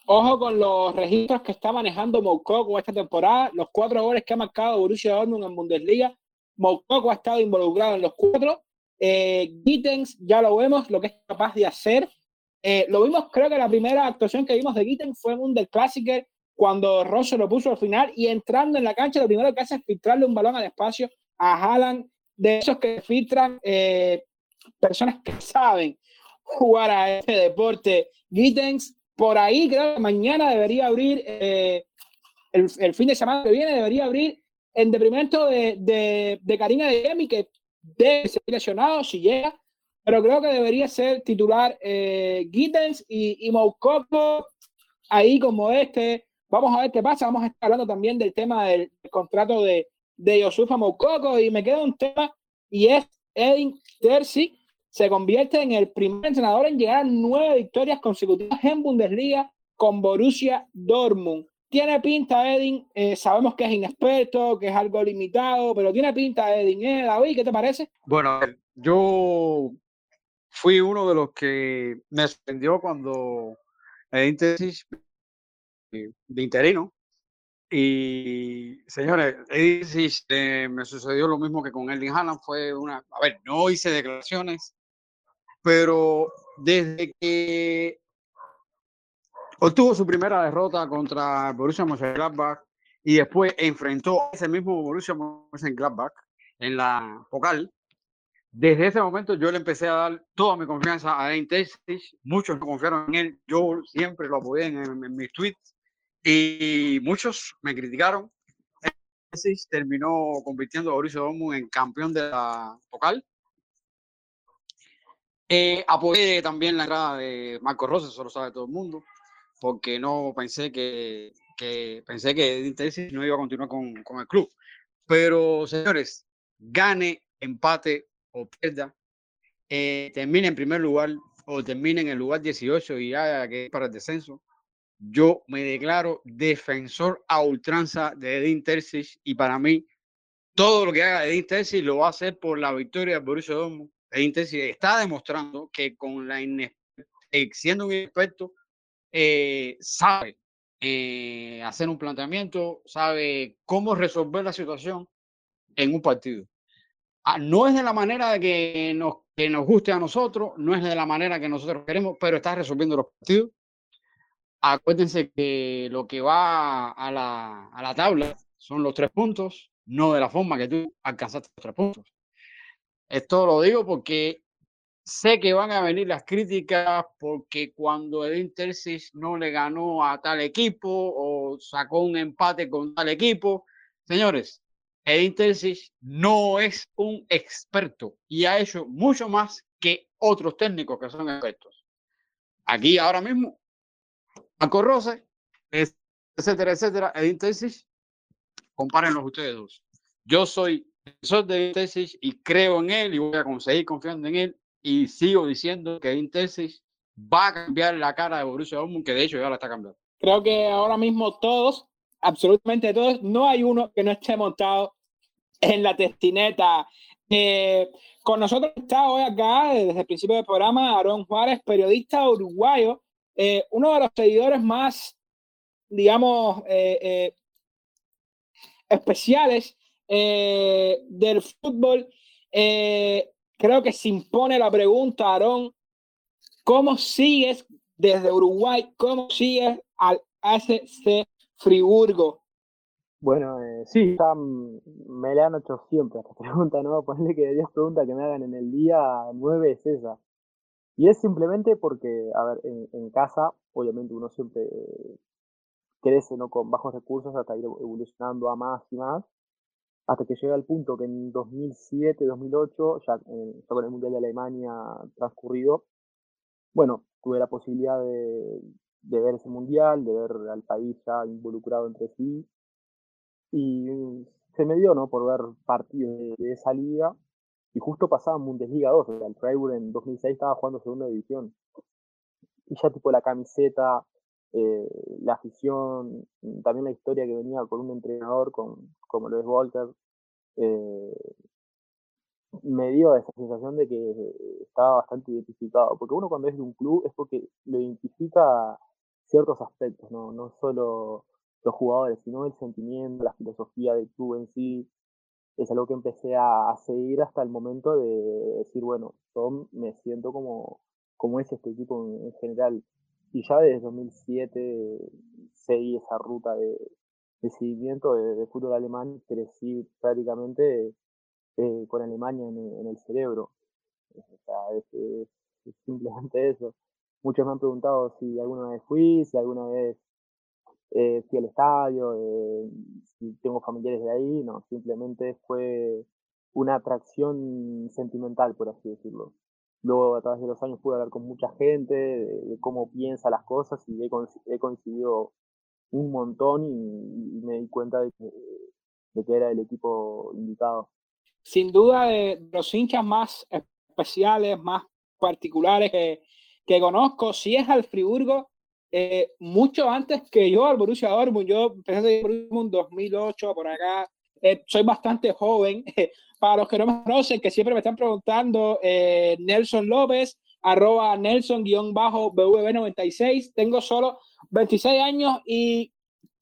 Ojo con los registros que está manejando Moukoko esta temporada, los cuatro goles que ha marcado Borussia Dortmund en Bundesliga. Moukoko ha estado involucrado en los cuatro. Eh, Gittens, ya lo vemos, lo que es capaz de hacer. Eh, lo vimos, creo que la primera actuación que vimos de Gittens fue en un del Classicer cuando Rosso lo puso al final y entrando en la cancha, lo primero que hace es filtrarle un balón al espacio a Haaland, de esos que filtran eh, personas que saben jugar a este deporte. Gittens, por ahí creo que mañana debería abrir, eh, el, el, fin de semana que viene debería abrir en deprimento de, de, de Karina de Emi, que debe ser lesionado si llega, pero creo que debería ser titular eh, Gittens y, y Moukoko ahí como este Vamos a ver qué pasa. Vamos a estar hablando también del tema del, contrato de, de Yosufa Moukoko y me queda un tema y es Edin Terzi se convierte en el primer entrenador en llegar nueve victorias consecutivas en Bundesliga con Borussia Dortmund. Tiene pinta Edin, eh, sabemos que es inexperto, que es algo limitado, pero tiene pinta Edin, ¿eh? ¿Qué te parece? Bueno, yo fui uno de los que me sorprendió cuando Edin Terzic de interino. Y señores, eh, me sucedió lo mismo que con Erling Haaland. Fue una. A ver, no hice declaraciones, pero desde que obtuvo su primera derrota contra Borussia Mönchengladbach y después enfrentó a ese mismo Borussia Mönchengladbach en la Pocal, desde ese momento yo le empecé a dar toda mi confianza a Dean Muchos no confiaron en él. Yo siempre lo apoyé en, en mis tweets y muchos me criticaron. Terminó convirtiendo a Borussia Dortmund en campeón de la Pocal. Eh, apoyé también la entrada de Marco Rosas, eso lo sabe todo el mundo, porque no pensé que, que pensé que no iba a continuar con, con, el club. Pero, señores, gane, empate o pierda, eh, termine en primer lugar o termine en el lugar 18 y haya que para el descenso, yo me declaro defensor a ultranza de Edin Terzic y para mí todo lo que haga Edin Terzic lo va a hacer por la victoria de Borussia Dortmund. Está demostrando que con la eh, siendo un experto eh, sabe eh, hacer un planteamiento, sabe cómo resolver la situación en un partido. Ah, no es de la manera que nos, que nos guste a nosotros, no es de la manera que nosotros queremos, pero está resolviendo los partidos acuérdense que lo que va a la, a la tabla son los tres puntos, no de la forma que tú alcanzaste los tres puntos. Esto lo digo porque sé que van a venir las críticas porque cuando el Intersis no le ganó a tal equipo o sacó un empate con tal equipo, señores, el Intersis no es un experto y ha hecho mucho más que otros técnicos que son expertos. Aquí ahora mismo Marco Rose, etcétera, etcétera, Edin Tesis, compárenlos ustedes dos. Yo soy profesor de Tesis y creo en él y voy a seguir confiando en él y sigo diciendo que Edin Tesis va a cambiar la cara de Borussia Dortmund, que de hecho ya la está cambiando. Creo que ahora mismo todos, absolutamente todos, no hay uno que no esté montado en la testineta. Eh, con nosotros está hoy acá, desde el principio del programa, Aarón Juárez, periodista uruguayo, eh, uno de los seguidores más, digamos, eh, eh, del fútbol, creo que se impone la pregunta, Aarón, ¿cómo sigues desde Uruguay? ¿Cómo sigues al ACC Friburgo? Bueno, sí, me le han hecho siempre esta pregunta, ¿no? Ponle que 10 preguntas que me hagan en el día, nueve es esa. Y es simplemente porque, a ver, en, en casa, obviamente uno siempre crece, ¿no? Con bajos recursos hasta ir evolucionando a más y más. Hasta que llega al punto que en 2007, 2008, ya, eh, con el Mundial de Alemania transcurrido, bueno, tuve la posibilidad de, ver ese Mundial, de ver al país ya involucrado entre sí, y se me dio, ¿no? Por ver partidos de, esa liga, y justo pasaba Bundesliga 2, o sea, el Freiburg en 2006 estaba jugando segunda división, y ya tipo la camiseta, eh, la afición, también la historia que venía con un entrenador como lo es Walter, eh, me dio esa sensación de que estaba bastante identificado, porque uno cuando es de un club es porque lo identifica ciertos aspectos, no, no solo los jugadores, sino el sentimiento, la filosofía del club en sí, es algo que empecé a, seguir hasta el momento de decir, bueno, yo me siento como, como es este equipo en general. Y ya desde 2007 seguí esa ruta de, seguimiento de, fútbol alemán, crecí prácticamente eh, con Alemania en, el cerebro. O sea, es, simplemente eso. Muchos me han preguntado si alguna vez fui, si alguna vez eh, fui al estadio, eh, si tengo familiares de ahí, no, simplemente fue una atracción sentimental, por así decirlo. Luego, a través de los años, pude hablar con mucha gente de, cómo piensa las cosas y he, coincidido un montón y, me di cuenta de que, era el equipo indicado. Sin duda, de los hinchas más especiales, más particulares que, que conozco, si es al Friburgo, eh, mucho antes que yo al Borussia Dortmund. Yo empecé a seguir Dortmund en 2008, por acá. Eh, soy bastante joven. Para los que no me conocen, que siempre me están preguntando, eh, Nelson López, arroba Nelson-BV96. Tengo solo 26 años y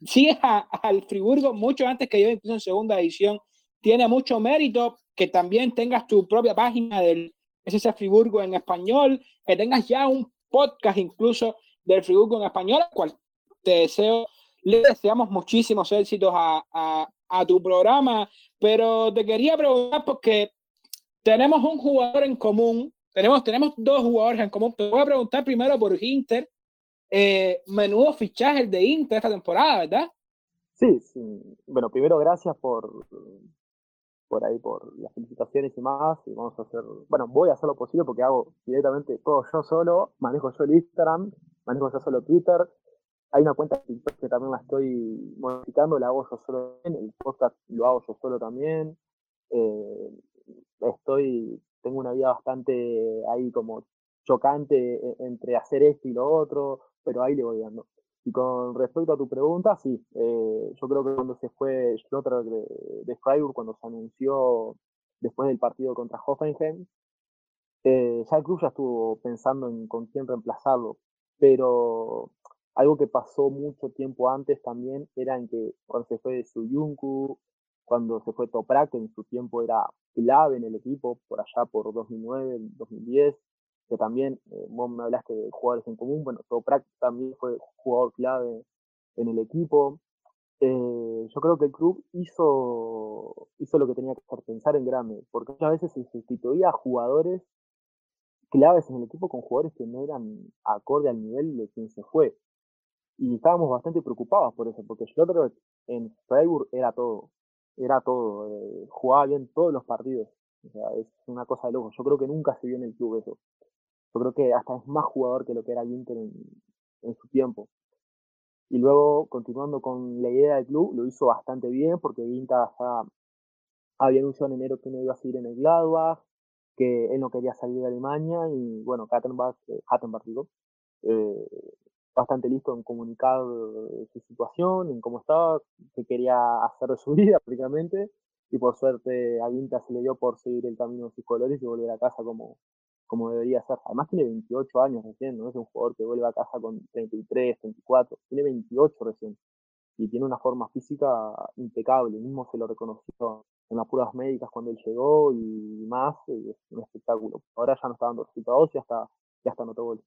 sigues al Friburgo mucho antes que yo, incluso en segunda edición. Tiene mucho mérito que también tengas tu propia página del SS Friburgo en español, que tengas ya un podcast incluso del Friburgo en español, cual te deseo, le deseamos muchísimos éxitos a, a, a tu programa, pero te quería preguntar porque tenemos un jugador en común, tenemos, tenemos dos jugadores en común. Te voy a preguntar primero por Inter. Eh, menudo fichaje de Inter esta temporada, ¿verdad? Sí, sí. Bueno, primero gracias por, por ahí, por las felicitaciones y más. Y vamos a hacer, bueno, voy a hacer lo posible porque hago directamente todo yo solo, manejo yo el Instagram, manejo yo solo Twitter. Hay una cuenta que también la estoy modificando, la hago yo solo el podcast lo hago yo solo también. Eh, estoy, tengo una vida bastante ahí como chocante e, entre hacer esto y lo otro, pero ahí le voy dando. Y con respecto a tu pregunta, sí, eh, yo creo que cuando se fue Schlotter de, de Freiburg, cuando se anunció después del partido contra Hoffenheim, eh, ya el club ya estuvo pensando en con quién reemplazarlo, pero algo que pasó mucho tiempo antes también era en que cuando se fue Suyunku, cuando se fue Toprak, en su tiempo era clave en el equipo, por allá por 2009, 2010, que también, eh, vos me hablaste de jugadores en común, bueno, Toprak también fue jugador clave en el equipo. Eh, yo creo que el club hizo, hizo lo que tenía que hacer, pensar en grande, porque muchas veces se sustituía a jugadores claves en el equipo con jugadores que no eran acorde al nivel de quien se fue. Y estábamos bastante preocupados por eso, porque Schlotterbeck en Freiburg era todo, era todo, eh, jugaba bien todos los partidos. O sea, es una cosa de loco. Yo creo que nunca se vio en el club eso. Yo creo que hasta es más jugador que lo que era Inter en, su tiempo. Y luego, continuando con la idea del club, lo hizo bastante bien porque Inter ya había anunciado en enero que no iba a seguir en el Gladbach, que él no quería salir de Alemania y bueno, Kattenbach, eh, digo, eh, bastante listo en comunicar eh, su situación, en cómo estaba, qué quería hacer de su vida prácticamente y por suerte a Vinta se le dio por seguir el camino de sus colores y volver a casa como, como debería ser. Además tiene 28 años recién, no es un jugador que vuelve a casa con 33, 34, tiene 28 recién y tiene una forma física impecable, mismo se lo reconoció en las pruebas médicas cuando él llegó y más, es un espectáculo. Ahora ya no está dando resultados y hasta, ya está no gol.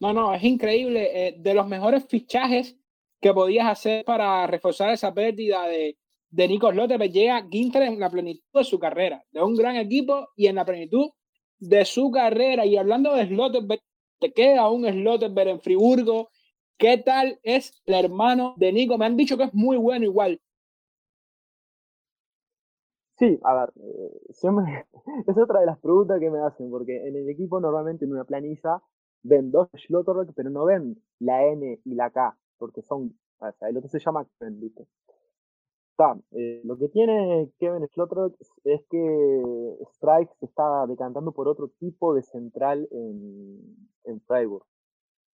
No, no, es increíble. Eh, de los mejores fichajes que podías hacer para reforzar esa pérdida de, de Nico Slotterberg, llega Ginter en la plenitud de su carrera, de un gran equipo y en la plenitud de su carrera. Y hablando de Slotterberg, te queda un Slotterberg en Friburgo. ¿Qué tal es el hermano de Nico? Me han dicho que es muy bueno igual. Sí, a ver, eh, es otra de las preguntas que me hacen, porque en el equipo normalmente en una planilla ven dos Schlotterbeck, pero no ven la N y la K, porque son, o sea, el otro se llama Kevin, ¿viste? Eh, lo que tiene Kevin Schlotterbeck es que Strike se está decantando por otro tipo de central en, en Freiburg.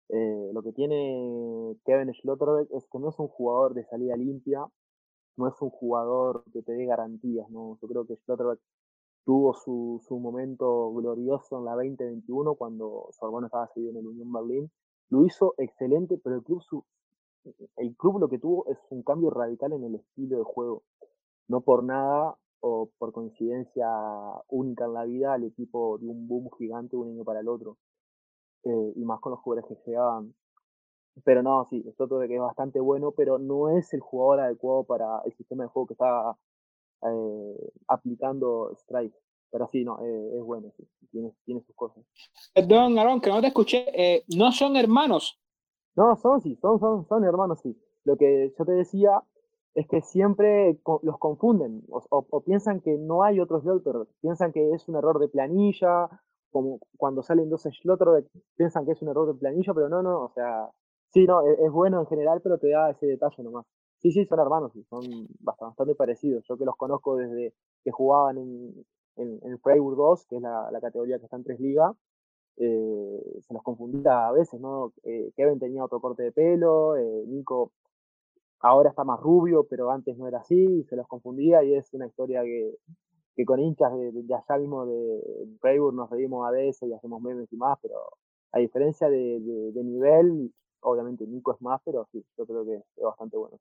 Eh, lo que tiene Kevin Schlotterbeck es que no es un jugador de salida limpia, no es un jugador que te dé garantías, ¿no? Yo creo que Schlotterbeck tuvo su, su momento glorioso en la 2021 cuando su hermano estaba seguido en el Unión Berlín. Lo hizo excelente, pero el club, su, el club lo que tuvo es un cambio radical en el estilo de juego. No por nada o por coincidencia única en la vida, el equipo dio un boom gigante un año para el otro. Eh, y más con los jugadores que llegaban. Pero no, sí, esto creo que es bastante bueno, pero no es el jugador adecuado para el sistema de juego que está eh, aplicando Strike. Pero sí, no, eh, es bueno, sí, tiene, tiene sus cosas. Perdón, Aaron, que no te escuché. Eh, ¿No son hermanos? No, son sí, son, son, son hermanos, sí. Lo que yo te decía es que siempre los confunden o, o, piensan que no hay otros Slaughter, piensan que es un error de planilla, como cuando salen dos Slaughter, piensan que es un error de planilla, pero no, no, o sea, sí, no, es, es bueno en general, pero te da ese detalle nomás. Sí, sí, son hermanos, son bastante parecidos. Yo que los conozco desde que jugaban en, en, en Freiburg 2, que es la, categoría que está en tres ligas, eh, se los confundía a veces, ¿no? Eh, Kevin tenía otro corte de pelo, eh, Nico ahora está más rubio, pero antes no era así, se los confundía y es una historia que, que con hinchas de, de, allá mismo de Freiburg nos reímos a veces y hacemos memes y más, pero a diferencia de, nivel, obviamente Nico es más, pero sí, yo creo que es bastante bueno.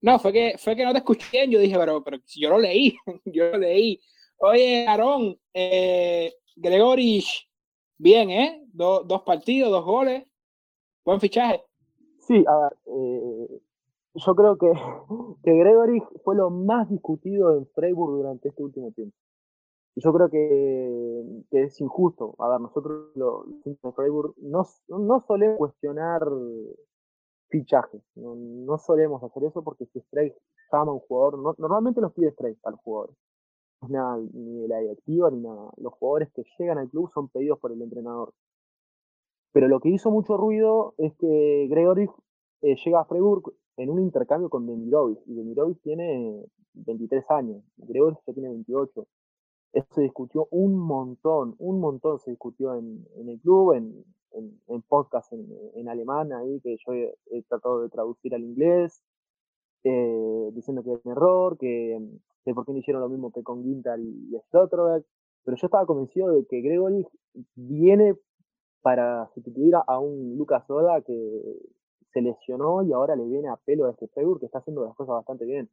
No, fue que, fue que no te escuché. Yo dije, pero, pero yo lo leí, yo lo leí. Oye, Aarón, eh, Gregorich, bien, ¿eh? Do, dos partidos, dos goles. Buen fichaje. Sí, a ver, eh, yo creo que, que Gregory fue lo más discutido en Freiburg durante este último tiempo. Yo creo que, que es injusto. A ver, nosotros los en Freiburg no, no solemos cuestionar fichajes. No, no, solemos hacer eso porque si Stray llama a un jugador, no, normalmente los pide Stray a los jugadores. No es nada ni la directiva ni nada. Los jugadores que llegan al club son pedidos por el entrenador. Pero lo que hizo mucho ruido es que Gregory eh, llega a Freiburg en un intercambio con Demirovic. Y Demirovic tiene 23 años. Gregory ya tiene 28. Eso se discutió un montón, un montón se discutió en, en el club, en, en, podcast en, alemán ahí que yo he, he, tratado de traducir al inglés, eh, diciendo que es un error, que, que por qué no hicieron lo mismo que con Ginter y, y Stotterberg, pero yo estaba convencido de que Gregory viene para sustituir a un Lucas Oda que se lesionó y ahora le viene a pelo a este Freiburg que está haciendo las cosas bastante bien.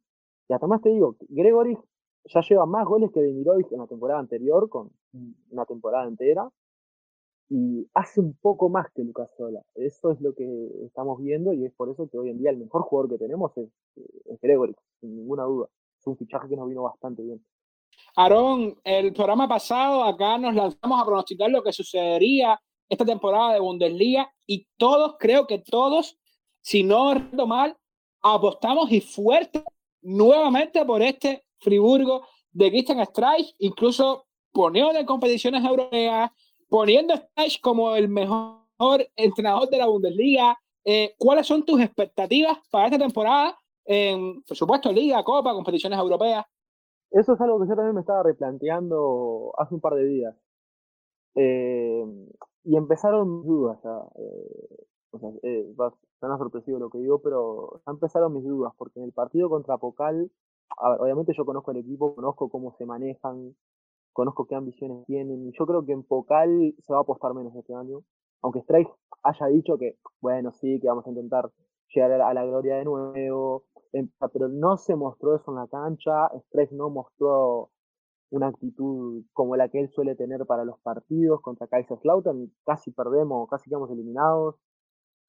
Y hasta más te digo, Gregory ya lleva más goles que Demirovic en la temporada anterior, con una temporada entera, y hace un poco más que Lucas Sola. Eso es lo que estamos viendo y es por eso que hoy en día el mejor jugador que tenemos es, es Gregory, sin ninguna duda. Es un fichaje que nos vino bastante bien. Aarón, el programa pasado acá nos lanzamos a pronosticar lo que sucedería esta temporada de Bundesliga y todos, creo que todos, si no recuerdo mal, apostamos y fuerte nuevamente por este Friburgo de Christian Streich, incluso poniendo en competiciones europeas, poniendo a Streich como el mejor entrenador de la Bundesliga. Eh, ¿Cuáles son tus expectativas para esta temporada? En, por supuesto, Liga, Copa, competiciones europeas. Eso es algo que yo también me estaba replanteando hace un par de días. Eh, y empezaron mis dudas ya. Eh, o sea, eh, va, suena sorpresivo lo que digo, pero ya empezaron mis dudas, porque en el partido contra Pocal, ver, obviamente yo conozco el equipo, conozco cómo se manejan, conozco qué ambiciones tienen, y yo creo que en Pocal se va a apostar menos este año, aunque Strike haya dicho que, bueno, sí, que vamos a intentar llegar a la, gloria de nuevo, pero no se mostró eso en la cancha, Strike no mostró una actitud como la que él suele tener para los partidos contra Kaiserslautern, casi perdemos, casi quedamos eliminados,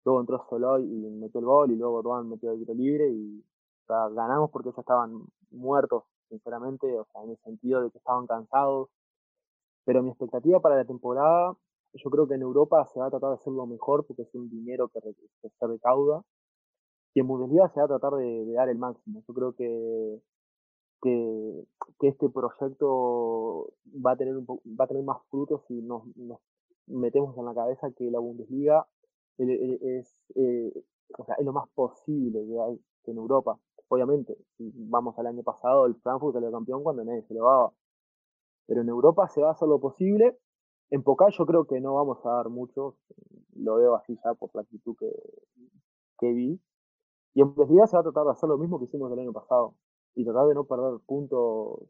luego entró Soloy y metió el gol y luego Ruan metió el tiro libre y ganamos porque ya estaban muertos, sinceramente, o sea, en el sentido de que estaban cansados, pero mi expectativa para la temporada, yo creo que en Europa se va a tratar de hacerlo mejor porque es un dinero que, se recauda y en Bundesliga se va a tratar de, dar el máximo. Yo creo que que, este proyecto va a tener un va a tener más frutos si nos, nos metemos en la cabeza que la Bundesliga es, eh, o sea, es lo más posible que hay en Europa. Obviamente, si vamos al año pasado, el Frankfurt salió campeón cuando nadie se lo daba. Pero en Europa se va a hacer lo posible. En Pocal yo creo que no vamos a dar mucho. Lo veo así ya por la actitud que, que vi. Y en Bundesliga se va a tratar de hacer lo mismo que hicimos el año pasado. Y tratar de no perder puntos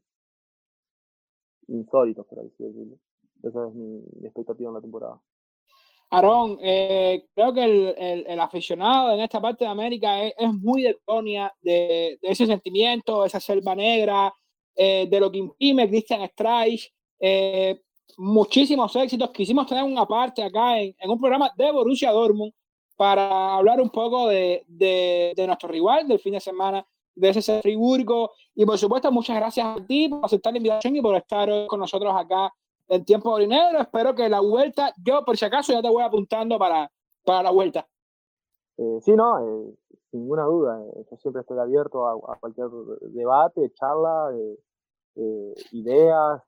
insólitos, por así decirlo. Esa es mi, expectativa en la temporada. Aarón, eh, creo que el, el, aficionado en esta parte de América es, muy de Tonia, de, ese sentimiento, esa selva negra, eh, de lo que imprime Christian Streich. Eh, muchísimos éxitos. Quisimos tener una parte acá en, en, un programa de Borussia Dortmund para hablar un poco de, de, de nuestro rival del fin de semana, de ese Friburgo. Y por supuesto, muchas gracias a ti por aceptar la invitación y por estar hoy con nosotros acá en tiempo orinero. Espero que la vuelta, yo por si acaso ya te voy apuntando para, para la vuelta. Eh, sí, no, eh, sin ninguna duda. Eh, yo siempre estoy abierto a, cualquier debate, charla, eh, ideas,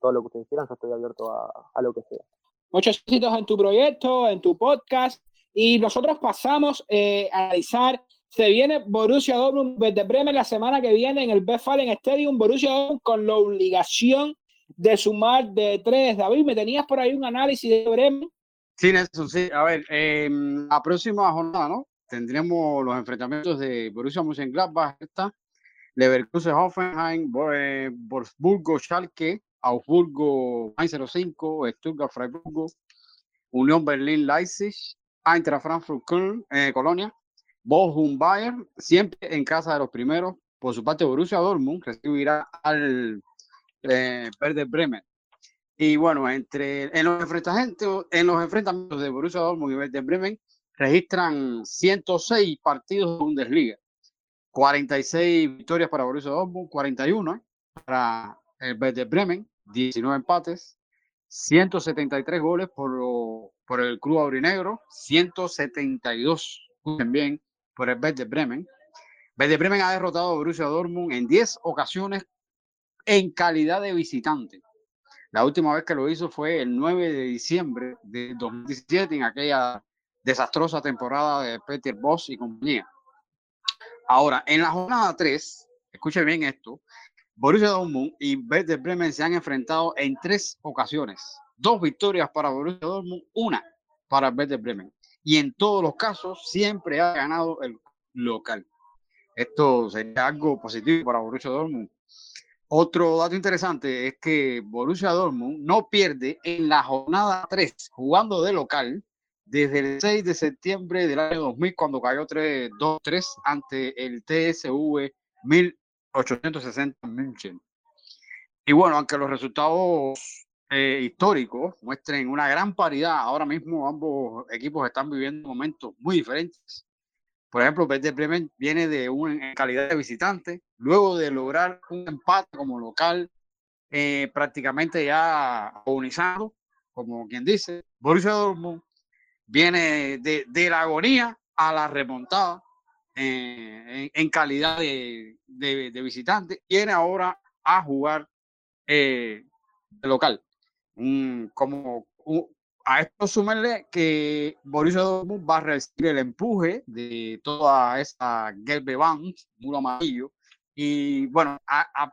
todo lo que ustedes quieran. Yo estoy abierto a, a lo que sea. Muchos éxitos en tu proyecto, en tu podcast. Y nosotros pasamos a analizar se viene Borussia Dortmund desde Bremen la semana que viene en el Westfalen Stadium. Borussia Dortmund con la obligación de sumar de tres. David, ¿me tenías por ahí un análisis de Bremen? Sí, Nelson, sí. A ver, eh, la próxima jornada, ¿no? Tendremos los enfrentamientos de Borussia Mönchengladbach, esta, Leverkusen, Hoffenheim, eh, Wolfsburgo, Schalke, Augsburgo, 05, Stuttgart, Freiburgo, Unión Berlín, Leipzig, Eintracht Frankfurt, Köln, eh, Colonia, Bochum, Bayern, siempre en casa de los primeros. Por su parte, Borussia Dortmund recibirá al eh, Verde Bremen. Y bueno, entre, en, los enfrentamientos, en los enfrentamientos de Borussia Dortmund y Verde Bremen registran 106 partidos de Bundesliga. 46 victorias para Borussia Dortmund, 41 para el Verde Bremen, 19 empates, 173 goles por, por el club aurinegro, 172 también por el Verde Bremen. Verde Bremen ha derrotado a Borussia Dortmund en 10 ocasiones en calidad de visitante. La última vez que lo hizo fue el 9 de diciembre de 2017 en aquella desastrosa temporada de Peter Boss y compañía. Ahora, en la jornada 3, escuchen bien esto, Borussia Dortmund y Werder Bremen se han enfrentado en tres ocasiones. Dos victorias para Borussia Dortmund, una para Werder Bremen. Y en todos los casos siempre ha ganado el local. Esto sería algo positivo para Borussia Dortmund otro dato interesante es que Borussia Dortmund no pierde en la jornada 3 jugando de local desde el 6 de septiembre del año 2000 cuando cayó 2-3 ante el TSV 1860 München. Y bueno, aunque los resultados eh, históricos muestren una gran paridad, ahora mismo ambos equipos están viviendo momentos muy diferentes. Por ejemplo, Werder Bremen viene de una calidad de visitante, luego de lograr un empate como local, eh, prácticamente ya agonizado, como quien dice. Borussia Dortmund viene de, de la agonía a la remontada eh, en, calidad de, de, visitante, viene ahora a jugar eh, de local. como un, a esto sumarle que Borussia Dortmund va a recibir el empuje de toda esa gelbe band, muro amarillo. Y bueno,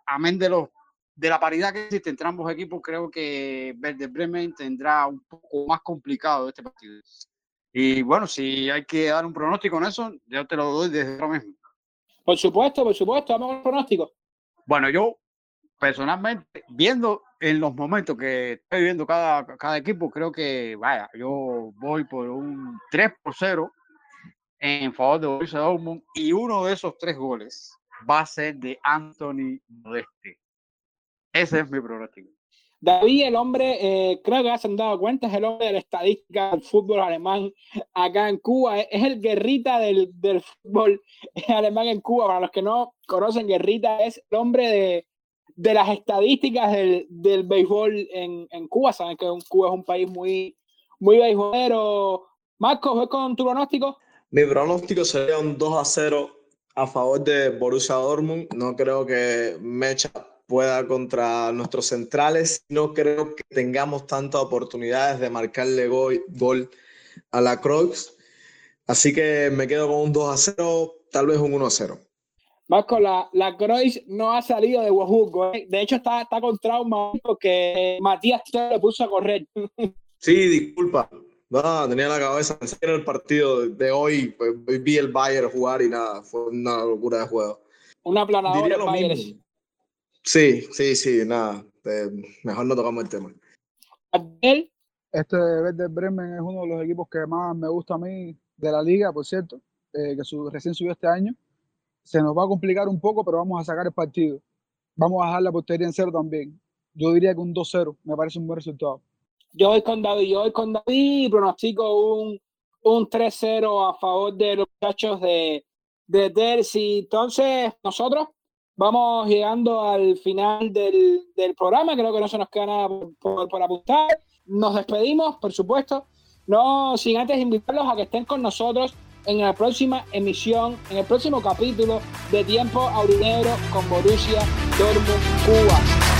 amén de, los, de la paridad que existe entre ambos equipos, creo que Verde Bremen tendrá un poco más complicado este partido. Y bueno, si hay que dar un pronóstico en eso, yo te lo doy desde ahora mismo. Por supuesto, por supuesto, vamos con el pronóstico. Bueno, yo personalmente, viendo en los momentos que estoy viendo cada, cada equipo, creo que, vaya, yo voy por un 3 por 0 en favor de Borussia Dortmund y uno de esos tres goles va a ser de Anthony Modeste. Ese es mi pronóstico. David, el hombre, eh, creo que se han dado cuenta, es el hombre de la estadística del fútbol alemán acá en Cuba. Es el guerrita del, del fútbol alemán en Cuba. Para los que no conocen, guerrita es el hombre de, de las estadísticas del, del béisbol en, en, Cuba. Saben que Cuba es un país muy, muy beisbolero. Marcos, ¿ves con tu pronóstico? Mi pronóstico sería un 2 a 0 a favor de Borussia Dortmund. No creo que Mecha pueda contra nuestros centrales. No creo que tengamos tantas oportunidades de marcarle gol, gol a la Croix. Así que me quedo con un 2 a 0, tal vez un 1 a 0. Marco, la, la Croix no ha salido de Guajuco. ¿eh? De hecho, está, está con trauma porque Matías le puso a correr. Sí, disculpa. No, tenía la cabeza en el partido de hoy. Pues, vi el Bayern jugar y nada, fue una locura de juego. Una planadora del Bayern. Sí, sí, sí, nada. mejor no tocamos el tema. Este Werder Bremen es uno de los equipos que más me gusta a mí de la liga, por cierto, eh, que recién subió este año. Se nos va a complicar un poco, pero vamos a sacar el partido. Vamos a dejar la portería en cero también. Yo diría que un 2-0 me parece un buen resultado. Yo voy con David, yo voy con David y pronostico un, un 3-0 a favor de los muchachos de, de Dersi. Entonces, nosotros vamos llegando al final del, del, programa. Creo que no se nos queda nada por, por, apuntar. Nos despedimos, por supuesto. No sin antes invitarlos a que estén con nosotros en la próxima emisión, en el próximo capítulo de Tiempo Aurinegro con Borussia Dortmund Cuba.